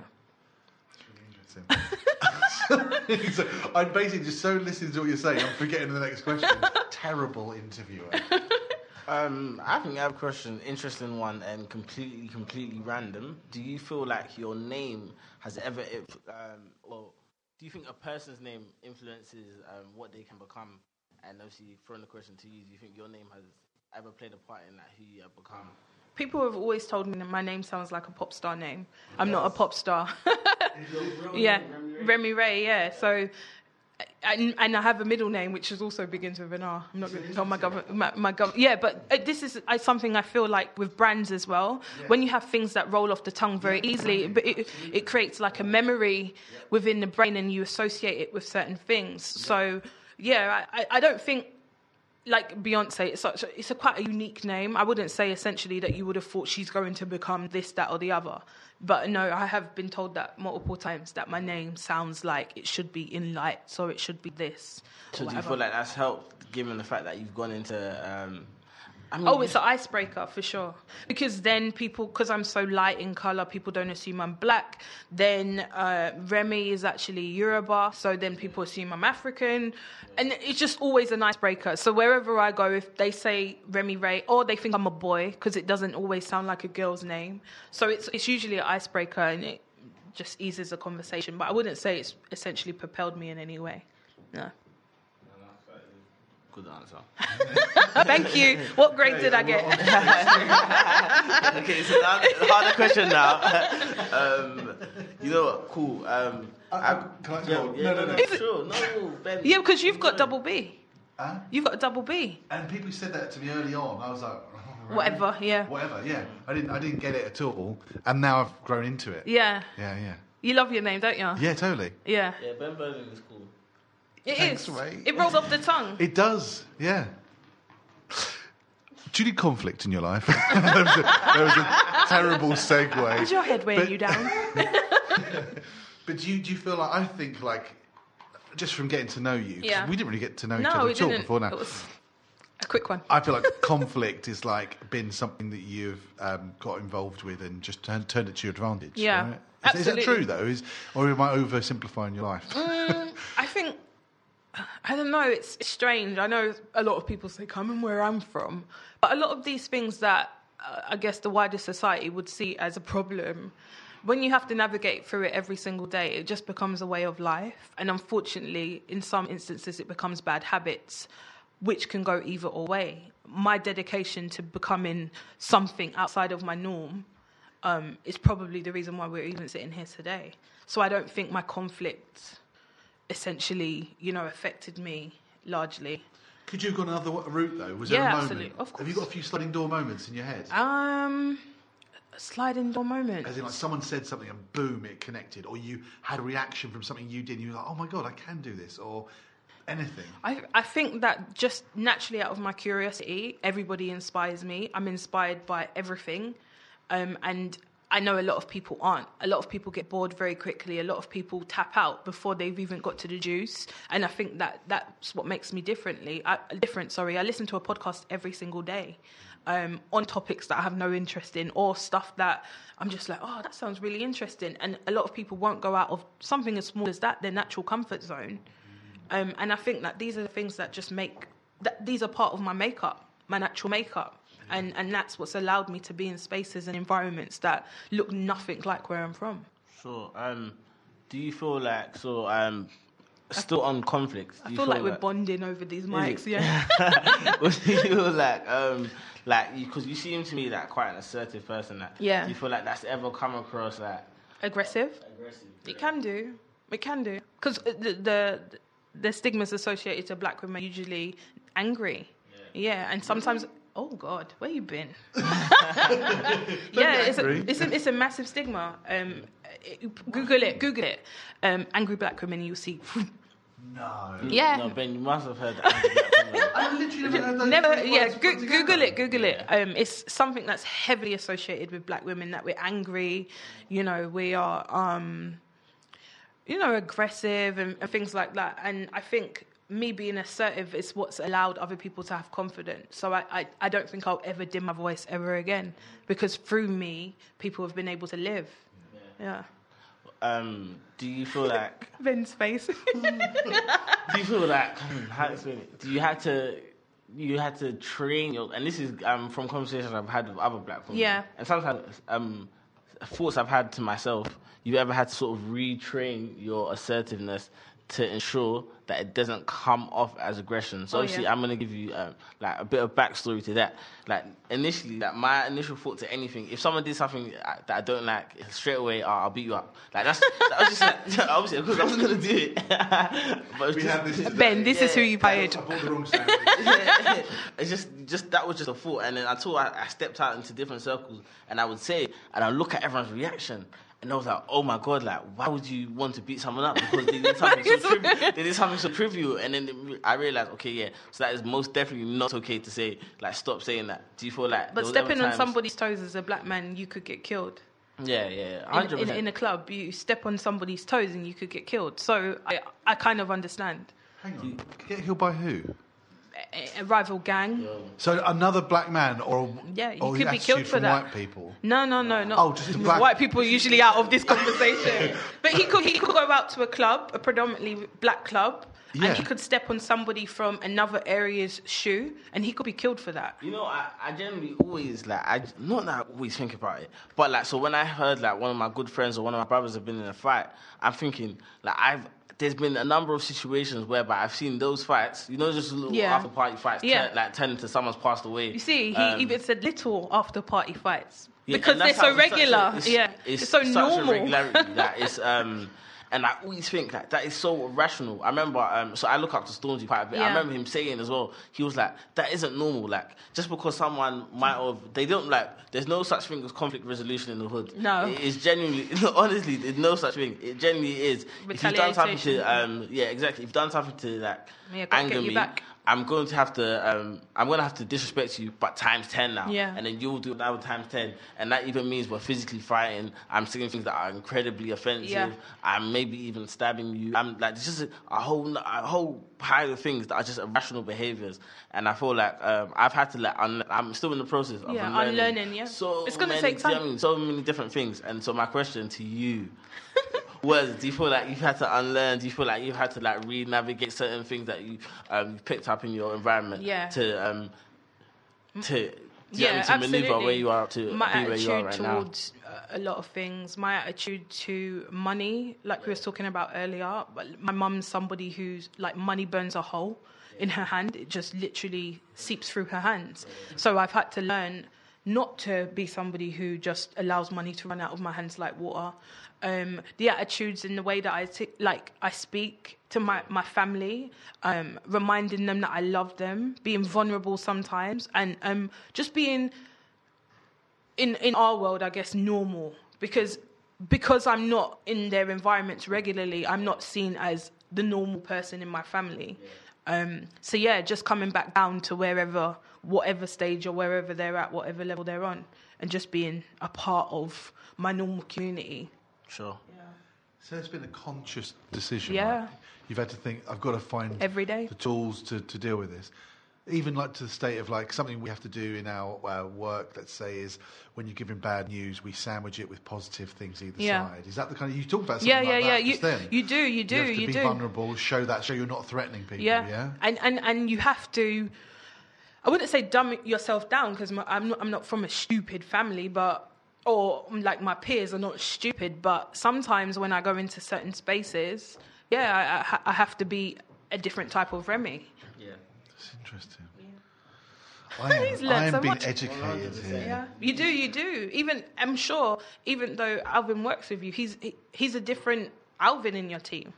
Interesting. so I'm basically just so listening to what you're saying, I'm forgetting the next question. Terrible interviewer. Um, I think I have a question, interesting one, and completely, completely random. Do you feel like your name has ever, um, well, do you think a person's name influences um, what they can become? And obviously, throwing the question to you, do you think your name has ever played a part in that who you have become? People have always told me that my name sounds like a pop star name. I'm not a pop star. Yeah, Remi Ray. Yeah, so. And, and I have a middle name which is also begins with an R. I'm not going to tell my government. My, my gov- yeah, but uh, this is uh, something I feel like with brands as well. When you have things that roll off the tongue very easily, but it, it creates like a memory within the brain, and you associate it with certain things. So yeah, I- I don't think like Beyonce, it's such a, it's a quite a unique name. I wouldn't say essentially that you would have thought she's going to become this, that, or the other. But no, I have been told that multiple times that my name sounds like it should be in lights or it should be this. So do you feel like that's helped, given the fact that you've gone into, um, I mean, Oh, it's an icebreaker for sure. Because then people, because I'm so light in color, people don't assume I'm black. Then uh, Remi is actually Yoruba, so then people assume I'm African, and it's just always an icebreaker. So wherever I go, if they say Remi Ray, or they think I'm a boy, because it doesn't always sound like a girl's name, so it's it's usually an icebreaker, and it just eases the conversation. But I wouldn't say it's essentially propelled me in any way. No. Good answer. Thank you. What grade did I get? okay, so now the harder question now. um, you know what? Cool. Um, I- I- can I- yeah, no, yeah, no, no, no. no, Is sure, no, Ben. yeah, because you've got double B. Huh? You've got a double B. And people said that to me early on. I was like, oh. Whatever, yeah. Whatever, yeah. I didn't, I didn't get it at all, and now I've grown into it. Yeah. yeah, yeah, You love your name, don't you? yeah. Totally. Yeah. Yeah, Ben Burnham is cool. It Thanks, is. mate. It rolls off the tongue. It does, yeah. Do you need conflict in your life? there, was a, there was a terrible segue. Is your head weighing But- you down? But do you, do you feel like I think like just from getting to know you? 'cause Yeah. We didn't really get to know each no, other we at all didn't. before now. It was a quick one. I feel like conflict is like been something that you've um, got involved with and just turned, turned it to your advantage. Yeah, right? Is, is that absolutely. true though? Is or am I oversimplifying your life? Mm, I think I don't know. It's, strange. I know a lot of people say, "Come and where I'm from," but a lot of these things that uh, I guess the wider society would see as a problem. When you have to navigate through it every single day, it just becomes a way of life. And unfortunately, in some instances, it becomes bad habits, which can go either or way. My dedication to becoming something outside of my norm um, is probably the reason why we're even sitting here today. So I don't think my conflict essentially, you know, affected me largely. Could you have gone another route though? Was Yeah, there a moment? absolutely, of course. Have you got a few sliding door moments in your head? Um, sliding door moment. As in, like someone said something and boom, it connected, or you had a reaction from something you did, and you were like, "Oh my god, I can do this," or anything. I, I think that just naturally out of my curiosity, everybody inspires me. I'm inspired by everything. Um, and I know a lot of people aren't. A lot of people get bored very quickly. A lot of people tap out before they've even got to the juice. And I think that that's what makes me differently. I, different. Sorry, I listen to a podcast every single day um, on topics that I have no interest in or stuff that I'm just like, oh, that sounds really interesting. And a lot of people won't go out of something as small as that, their natural comfort zone. Um, and I think that these are the things that just make that these are part of my makeup, my natural makeup. And and that's what's allowed me to be in spaces and environments that look nothing like where I'm from. Sure. Um, do you feel like so? Um, still on conflicts. I you feel like we're bonding over these mics, yeah. What do you feel like? Um, like because you, seem to me like quite an assertive person. Like, Yeah. Do you feel like that's ever come across like Aggressive. aggressive? It can do. It can do. Because the, the the stigmas associated to black women are usually angry. Yeah, and sometimes. Oh God, where you been? yeah, it's a, it's a it's a massive stigma. Um, it- Google it. Google it. Um, angry black women. You'll see. No. Yeah. No, Ben, you must have heard that. I literally never heard those Never, yeah. Go. Google it. Google it. Um, it's something that's heavily associated with black women. That we're angry, you know, we are, um, you know, aggressive and, and things like that. And I think me being assertive is what's allowed other people to have confidence. So I, I, I don't think I'll ever dim my voice ever again because through me, people have been able to live. Yeah. um, do you feel like? Ben's face. Do you feel like? How to explain it? Do you had to? You had to train your, and this is um, from conversations I've had with other black women. Yeah. And sometimes um, thoughts I've had to myself. You ever had to sort of retrain your assertiveness to ensure that it doesn't come off as aggression? So Oh, obviously, yeah. I'm going to give you um, like a bit of backstory to that. Like initially, like my initial thought to anything, if someone did something that I don't like, straight away, oh, I'll beat you up. Like that's that was just like, obviously because I was going to do it. but it's We just, this. ben, this is who you I hired. bought the wrong sandwich. it's just, just that was just a thought, and then until I, I stepped out into different circles, and I would say, and I look at everyone's reaction, and I was like, oh my god, like why would you want to beat someone up because they did something so trivial? They did something so trivial, and then I realized, okay, yeah, so that is most definitely not okay to say. Like, stop saying that. Do you feel like? But there was stepping on times- somebody's toes as a black man, you could get killed. Yeah, yeah, in, hundred in, percent. in a club, you step on somebody's toes and you could get killed. So I, I kind of understand. Hang on. Get killed by who? A, a rival gang. So another black man, or Yeah, you or could be killed for that. white people. No, no, no, no. Oh, just a black- White people are usually out of this conversation. but he could he could go out to a club, a predominantly black club, Yeah. and he could step on somebody from another area's shoe, and he could be killed for that. You know, I, I generally always like I not that I always think about it, but like so when I heard like one of my good friends or one of my brothers have been in a fight, I'm thinking like I've there's been a number of situations whereby I've seen those fights, you know, just little Yeah. after party fights, Yeah. turn, like turn into someone's passed away. You see, he Um, even said little after party fights yeah, because they're so such a- regular. it's, yeah, it's, it's, so such normal. A regularity that it's um. And I always think like that is so irrational. I remember, um, so I look up to Stormzy quite a bit. I remember him saying as well. He was like, "That isn't normal. Like, just because someone might have, they don't like. There's no such thing as conflict resolution in the hood. No. it is genuinely, honestly, there's no such thing. It genuinely is. If you've done something to, um, yeah, exactly. If you've done something to like Yeah, anger me, back. I'm going to have to, um, I'm going to have to disrespect you, but times ten now. Yeah. And then you'll do that with times 10. And that even means we're physically fighting. I'm saying things that are incredibly offensive. Yeah. I'm maybe even stabbing you. I'm like, it's just a, a whole a whole pile of things that are just irrational behaviors. And I feel like um, I've had to, like, un- I'm still in the process of Yeah, unlearning. unlearning, yeah. So It's take do you know time. what I mean? So many different things. And so my question to you was do you feel like you've had to unlearn? Do you feel like you've had to like re-navigate certain things that you um, you've picked up in your environment Yeah. to um, to yeah, to maneuver where you are to my be where you are right now? towards uh, a lot of things. My attitude to money, like we were talking about earlier. But my mum's somebody who's like money burns a hole in her hand. It just literally seeps through her hands. So I've had to learn not to be somebody who just allows money to run out of my hands like water. Um, the attitudes and the way that I t- like I speak to my, my family, um, reminding them that I love them, being vulnerable sometimes, and um, just being in in our world, I guess, normal because because I'm not in their environments regularly. I'm not seen as the normal person in my family. Um, so yeah, just coming back down to wherever, whatever stage or wherever they're at, whatever level they're on, and just being a part of my normal community. Sure. So it's been a conscious decision. Yeah. right? You've had to think, I've got to find Every day. the tools to, to deal with this. Even like to the state of like something we have to do in our uh, work, let's say, is when you're giving bad news, we sandwich it with positive things either Yeah. side. Is that the kind of, you talk about something Yeah, like yeah, that yeah. You then. you do, you do, You have to you be do. vulnerable, show that, show you're not threatening people. Yeah. Yeah. And, and, and you have to, I wouldn't say dumb yourself down because I'm not, I'm not from a stupid family, but, or mm, like my peers are not stupid, but sometimes when I go into certain spaces, yeah, I, I, I have to be a different type of Remi. Yeah. That's interesting. I am, I am so being much. educated here. Yeah, you do, you do. Even I'm sure, even though Alvin works with you, he's he, he's a different Alvin in your team,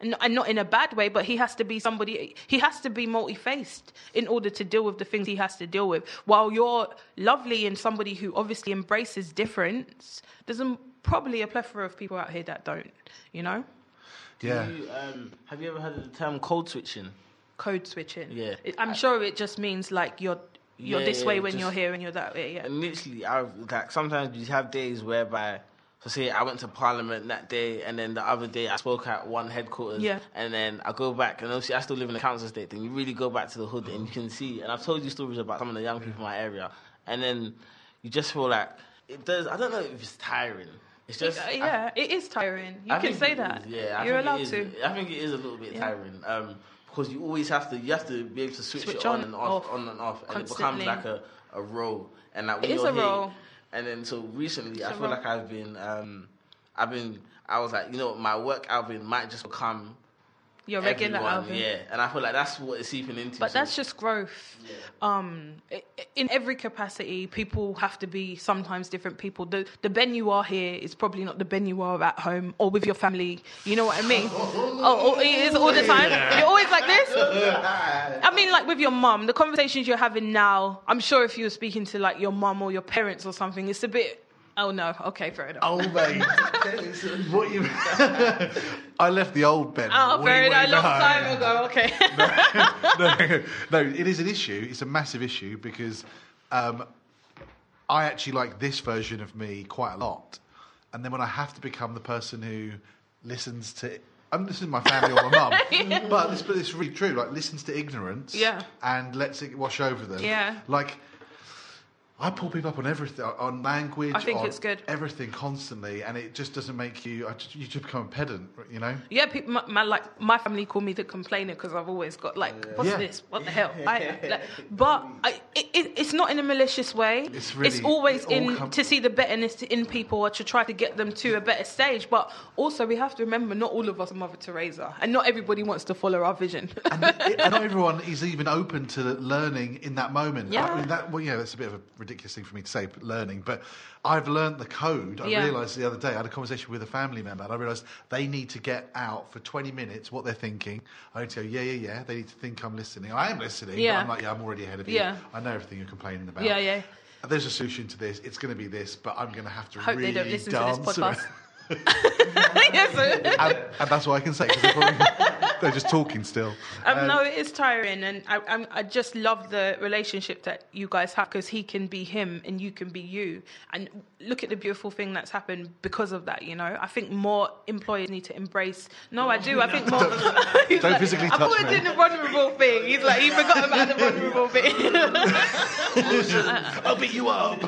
and, and not in a bad way. But he has to be somebody. He has to be multi-faced in order to deal with the things he has to deal with. While you're lovely and somebody who obviously embraces difference, there's a, probably a plethora of people out here that don't. You know, Do Yeah. You, um, have you ever heard of the term code switching? code switching. Yeah. I'm sure it just means like you're you're Yeah, this yeah, way when just- you're here and you're that way. Yeah. And literally, I like sometimes you have days whereby, so say I went to Parliament that day, and then the other day I spoke at one headquarters, Yeah. and then I go back, and obviously I still live in the council estate. Then you really go back to the hood, and you can see. And I've told you stories about some of the young people in my area, and then you just feel like it does. I don't know if it's tiring. It's just Uh, I- yeah, it is tiring. You I can say it that. is, Yeah, I you're allowed to. I think it is a little bit Yeah. tiring um, because you always have to. You have to be able to switch, Switch it on, on, and off, off, on and off, and it becomes like a, a role. And like when It is you're a here, role. And then so recently, I feel like I've been, um, I've been. I was like, you know, my work I've been might just become Your regular everyone, Alvin. Yeah, and I feel like that's what it's seeping into. But so- that's just growth. Yeah. Um, in every capacity, people have to be sometimes different people. The the Ben you are here is probably not the Ben you are at home or with your family. You know what I mean? oh, oh, it is all the time. You're always like this. I mean, like with your mum, the conversations you're having now. I'm sure if you were speaking to like your mum or your parents or something, it's a bit. Oh no. Okay, fair enough. Oh mate, what you? I left the old Ben. Oh, way, fair enough. A long behind. time ago. Okay. no, no, it is an issue. It's a massive issue because um, I actually like this version of me quite a lot, and then when I have to become the person who listens to. I'm listening to my family or my mum, but this, but it's really true. Like listens to ignorance, Yeah. and lets it wash over them. Yeah. like I pull people up on everything, on language. I think on it's good. Everything constantly, and it just doesn't make you. I just, you just become a pedant, you know. Yeah, people, my, my like my family call me the complainer because I've always got like, what's Yeah. this? What the hell? I, like, but I, it, it, it's not in a malicious way. It's really- always it in come- to see the betterness in people or to try to get them to a better stage. But also, we have to remember, not all of us are Mother Teresa, and not everybody wants to follow our vision. and, it- and not everyone is even open to learning in that moment. Yeah. I mean, that, well, yeah, that's a bit of a ridiculous thing for me to say, but learning. But I've learned the code. I Yeah. realised the other day, I had a conversation with a family member, and I realised they need to get out for 20 minutes what they're thinking. I need to go, yeah, yeah, yeah. They need to think I'm listening. I am listening, Yeah. I'm like, yeah, I'm already ahead of you. Yeah. I know everything you're complaining about. Yeah, yeah. There's a solution to this. It's going to be this, but I'm going to have to Hope really they don't listen to this podcast. and, and that's all I can say because they're, just talking still. Um, no, it is tiring, and I, I'm, I just love the relationship that you guys have because he can be him and you can be you. And look at the beautiful thing that's happened because of that. You know, I think more employers need to embrace. No, I do. I think more. He's don't like, physically I thought touch we're me. the vulnerable thing. He's like, he forgot about the vulnerable bit. I'll beat you up.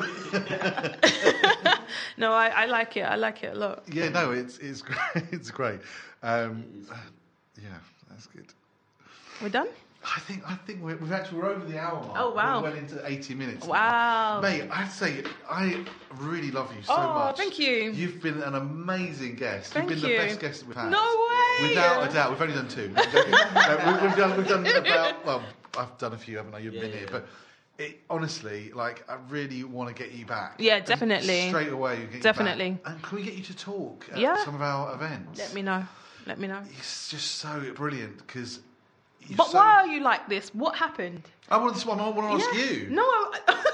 no, I, I like it. I like it a lot. Yeah, no, it's it's great. It's great. Um, yeah, that's good. We're done. I think I think we're, we've actually we're over the hour mark. Oh, wow. We're well into eighty minutes. now. Wow. mate. I have to say I really love you so Oh, much. thank you. You've been an amazing guest. Thank You've been you. the best guest we've had. No way. Without a doubt, we've only done two. I'm joking. no, we, we've done we've done about well, I've done a few, haven't I? You've Yeah, been here, yeah. but. It, honestly, like I really want to get you back. Yeah, And definitely. Straight away, get you back. Definitely. And can we get you to talk at Yeah. some of our events? Let me know. Let me know. It's just so brilliant because. But why are you like this? What happened? I want this one. I want to ask Yeah. you. No. I-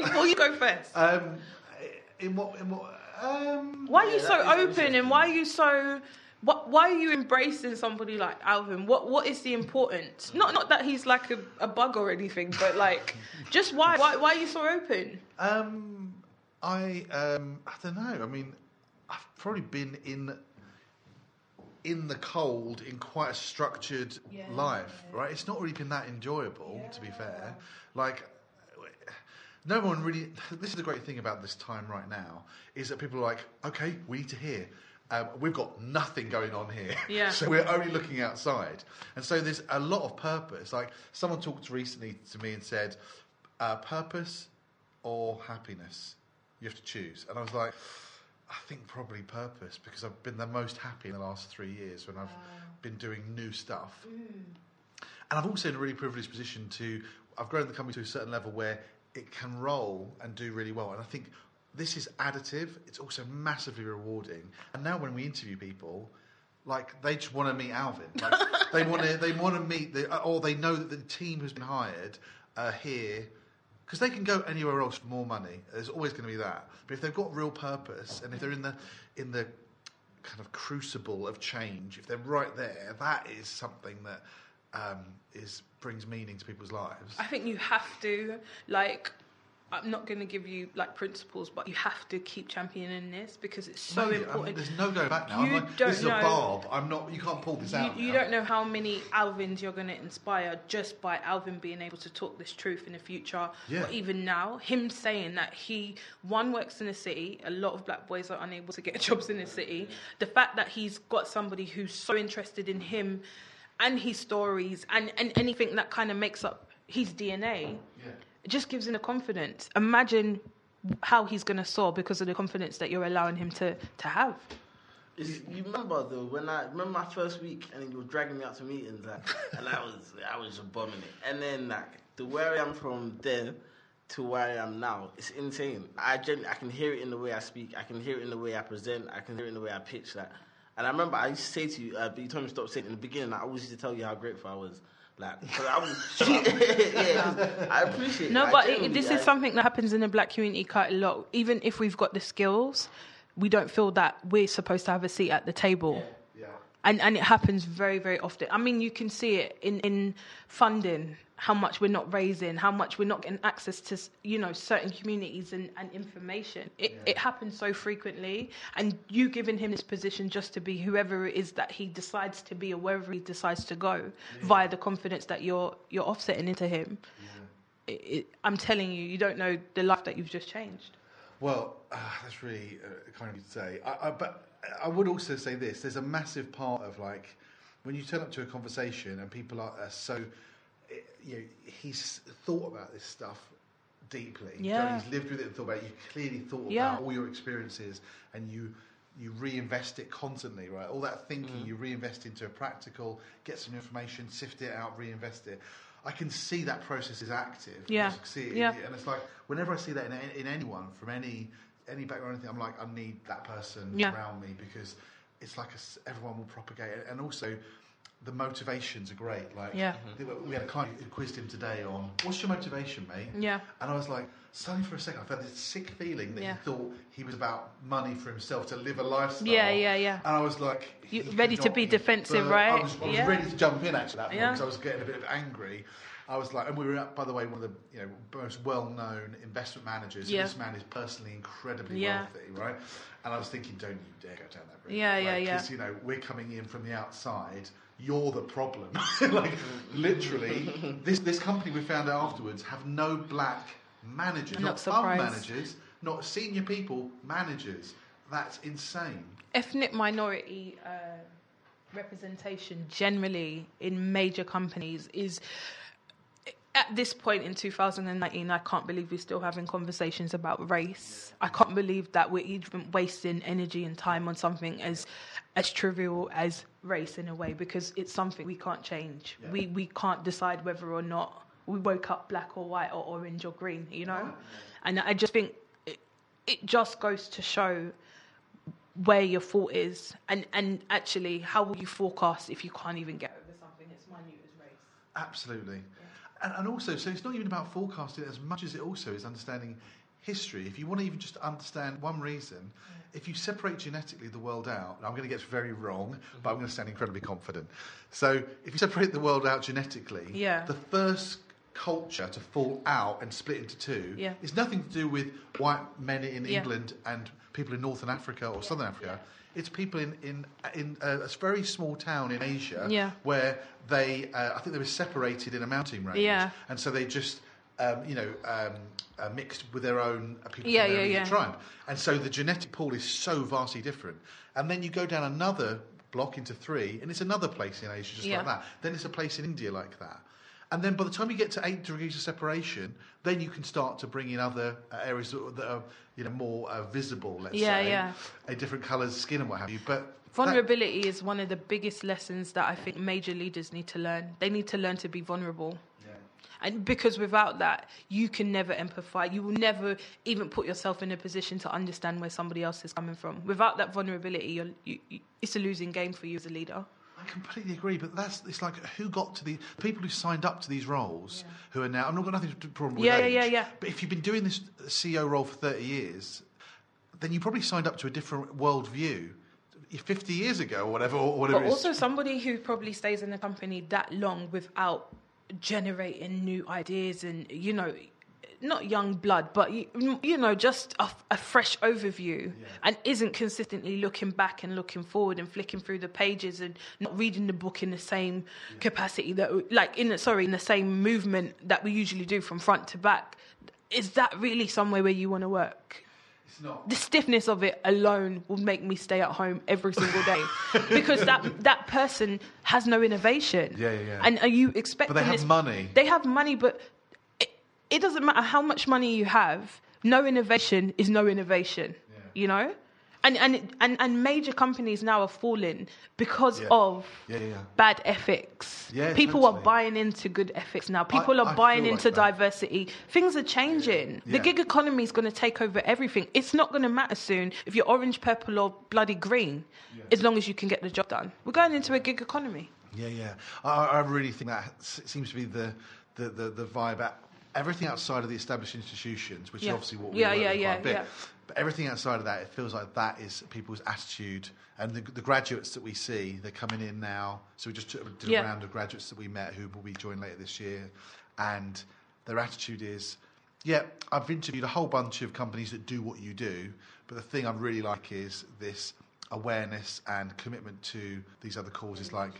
well, you go first. Um, in what? In what? Um, Why are you Yeah, so open and why are you so what, why are you embracing somebody like Alvin? What what is the importance? Not not that he's like a, a bug or anything, but like just why why why are you so open? Um, I um, I don't know. I mean, I've probably been in in the cold in quite a structured Yeah. life, right? It's not really been that enjoyable, to be fair. Like, no one really. This is the great thing about this time right now is that people are like, okay, we need to hear. Um, we've got nothing going on here, Yeah. so we're only looking outside, and so there's a lot of purpose. Like someone talked recently to me and said, uh, "Purpose or happiness, you have to choose." And I was like, "I think probably purpose because I've been the most happy in the last three years when I've been doing new stuff." Mm. And I've also in a really privileged position to, I've grown the company to a certain level where it can roll and do really well. And I think this is additive. It's also massively rewarding. And now when we interview people, like they just want to meet Alvin. Like they want to, they want to meet the, or they know that the team who's been hired are here because they can go anywhere else for more money. There's always going to be that. But if they've got real purpose and if they're in the, in the kind of crucible of change, if they're right there, that is something that um, is brings meaning to people's lives. I think you have to like. I'm not going to give you like principles, but you have to keep championing this because it's so Mate, I mean, important. there's no going back now. I'm You like, don't this is know- a barb. I'm not. You can't pull this you, out. you now. don't know how many Alvins you're going to inspire just by Alvin being able to talk this truth in the future. Yeah. Or even now, him saying that he, one, works in the city. A lot of black boys are unable to get jobs in the city. The fact that he's got somebody who's so interested in him and his stories and, and anything that kind of makes up his DNA, Yeah. It just gives him the confidence. Imagine how he's going to soar because of the confidence that you're allowing him to, to have. It's, you remember though when I remember my first week and you were dragging me out to meetings like, and I was I was just bombing it. And then like the where I am from then to where I am now it's insane. I gen- I can hear it in the way I speak. I can hear it in the way I present. I can hear it in the way I pitch that and I remember I used to say to you uh, but you told me to stop saying in the beginning I always used to tell you how grateful I was like 'cause I was yeah 'cause I appreciate No, it. I but it, this I- is something that happens in the black community quite a lot. Even if we've got the skills, we don't feel that we're supposed to have a seat at the table. Yeah. And, and it happens very, very often. I mean, you can see it in, in funding, how much we're not raising, how much we're not getting access to, you know, certain communities and, and information. It, it happens so frequently. And you giving him this position just to be whoever it is that he decides to be or wherever he decides to go via the confidence that you're, you're offsetting into him. It, it, I'm telling you, you don't know the life that you've just changed. Well, uh, that's really uh, kind of you to say. I, I, but I would also say this: there's a massive part of like when you turn up to a conversation and people are, are so, eh, you know, he's thought about this stuff deeply. You Yeah. he's lived with it and thought about it. You've clearly thought Yeah. about all your experiences and you you reinvest it constantly, right? All that thinking Mm. you reinvest into a practical, get some information, sift it out, reinvest it. I can see that process is active. Yeah. See it, Yeah. and it's like whenever I see that in, in anyone from any any background, or anything, I'm like, I need that person Yeah. around me because it's like a everyone will propagate it, and also the motivations are great. Like, Yeah. we had a client who quizzed him today on what's your motivation, mate? Yeah. And I was like, suddenly for a second, I felt this sick feeling that Yeah. he thought he was about money for himself to live a lifestyle. Yeah, yeah, yeah. And I was like, You- ready to be defensive, right? I was, I was Yeah. ready to jump in actually at that point Yeah. because I was getting a bit of angry. I was like, and we were at, by the way, one of the you know most well-known investment managers. Yeah. And this man is personally incredibly Yeah. wealthy, right? And I was thinking, don't you dare go down that route. Yeah, yeah, yeah. Because you know we're coming in from the outside. You're the problem. like literally, this this company we found out afterwards have no black managers, I'm not not fund managers, not senior people, managers. That's insane. ethnic minority uh, representation generally in major companies is at this point in 2019, I can't believe we're still having conversations about race. I can't believe that we're even wasting energy and time on something as as trivial as race in a way because it's something we can't change. Yeah. We we can't decide whether or not we woke up black or white or orange or green, you know? And I just think it, it just goes to show where your fault is and, and actually how will you forecast if you can't even get over something as minute as race. Absolutely. And, and also, so it's not even about forecasting as much as it also is understanding history. If you want to even just understand one reason, if you separate genetically the world out, and I'm going to get very wrong, but I'm going to sound incredibly confident. So if you separate the world out genetically, Yeah. the first culture to fall out and split into two Yeah. is nothing to do with white men in Yeah. England and people in Northern Africa or Southern Africa. It's people in, in, in a, very small town in Asia Yeah. where they, uh, I think they were separated in a mountain range. Yeah. And so they just, um, you know, um, uh, mixed with their own uh, people Yeah, from their yeah, yeah. tribe. And so the genetic pool is so vastly different. And then you go down another block into three, and it's another place in Asia just Yeah. like that. Then it's a place in India like that. And then by the time you get to eight degrees of separation, then you can start to bring in other uh, areas that, that are, you know, more uh, visible. Let's Yeah, say, yeah. a different colours, skin, and what have you. But Vulnerability is one of the biggest lessons that I think major leaders need to learn. They need to learn to be vulnerable. And because without that, you can never empathize. You will never even put yourself in a position to understand where somebody else is coming from. Without that vulnerability, you're, you, you, it's a losing game for you as a leader. I completely agree, but that's it's like who got to the people who signed up to these roles who are now. I'm not got nothing to do problem with Yeah, yeah, age, yeah, yeah. But if you've been doing this uh, CEO role for 30 years, then you probably signed up to a different worldview 50 years ago or whatever. Or whatever But also somebody who probably stays in the company that long without generating new ideas and you know not young blood but you, you know just a, a fresh overview and isn't consistently looking back and looking forward and flicking through the pages and not reading the book in the same capacity that like in the, sorry in the same movement that we usually do from front to back is that really somewhere where you want to work It's not. the stiffness of it alone will make me stay at home every single day because that that person has no innovation. Yeah, yeah, yeah. And are you expecting? But they have this- money. They have money, but it, doesn't matter how much money you have. No innovation is no innovation. You know. And, and and and major companies now are falling because Yeah. of Yeah, yeah, yeah. bad ethics. Yeah, People are buying into good ethics now. People I are buying into like diversity. Things are changing. The Yeah. gig economy is going to take over everything. It's not going to matter soon if you're orange, purple, or bloody green, as long as you can get the job done. We're going into a gig economy. Yeah, yeah. I, I really think that seems to be the, the, the, the vibe. At everything outside of the established institutions, which Yeah. is obviously what we Yeah, work yeah, with yeah, quite a bit. yeah. But everything outside of that, it feels like that is people's attitude. And the, the graduates that we see, they're coming in now. So we just took, did a round of graduates that we met who will be joining later this year. And their attitude is, yeah, I've interviewed a whole bunch of companies that do what you do. But the thing I really like is this awareness and commitment to these other causes like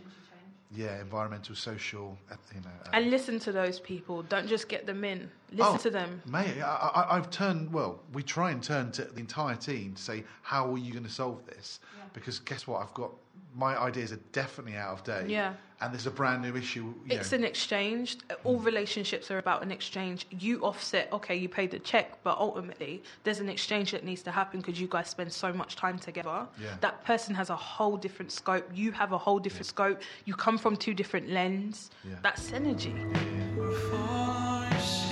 yeah, environmental, social, you know. uh, And listen to those people. Don't just get them in. Listen oh, to them. Mate, I, I, I've turned. Well, we try and turn to the entire team to say, how are you going to solve this? Because guess what? I've got my ideas are definitely out of date. Yeah. And there's a brand new issue. You It's know. an exchange. All relationships are about an exchange. You offset, okay, you paid the check, but ultimately there's an exchange that needs to happen because you guys spend so much time together. Yeah. That person has a whole different scope. You have a whole different scope. You come from two different lens. Yeah. That's synergy. For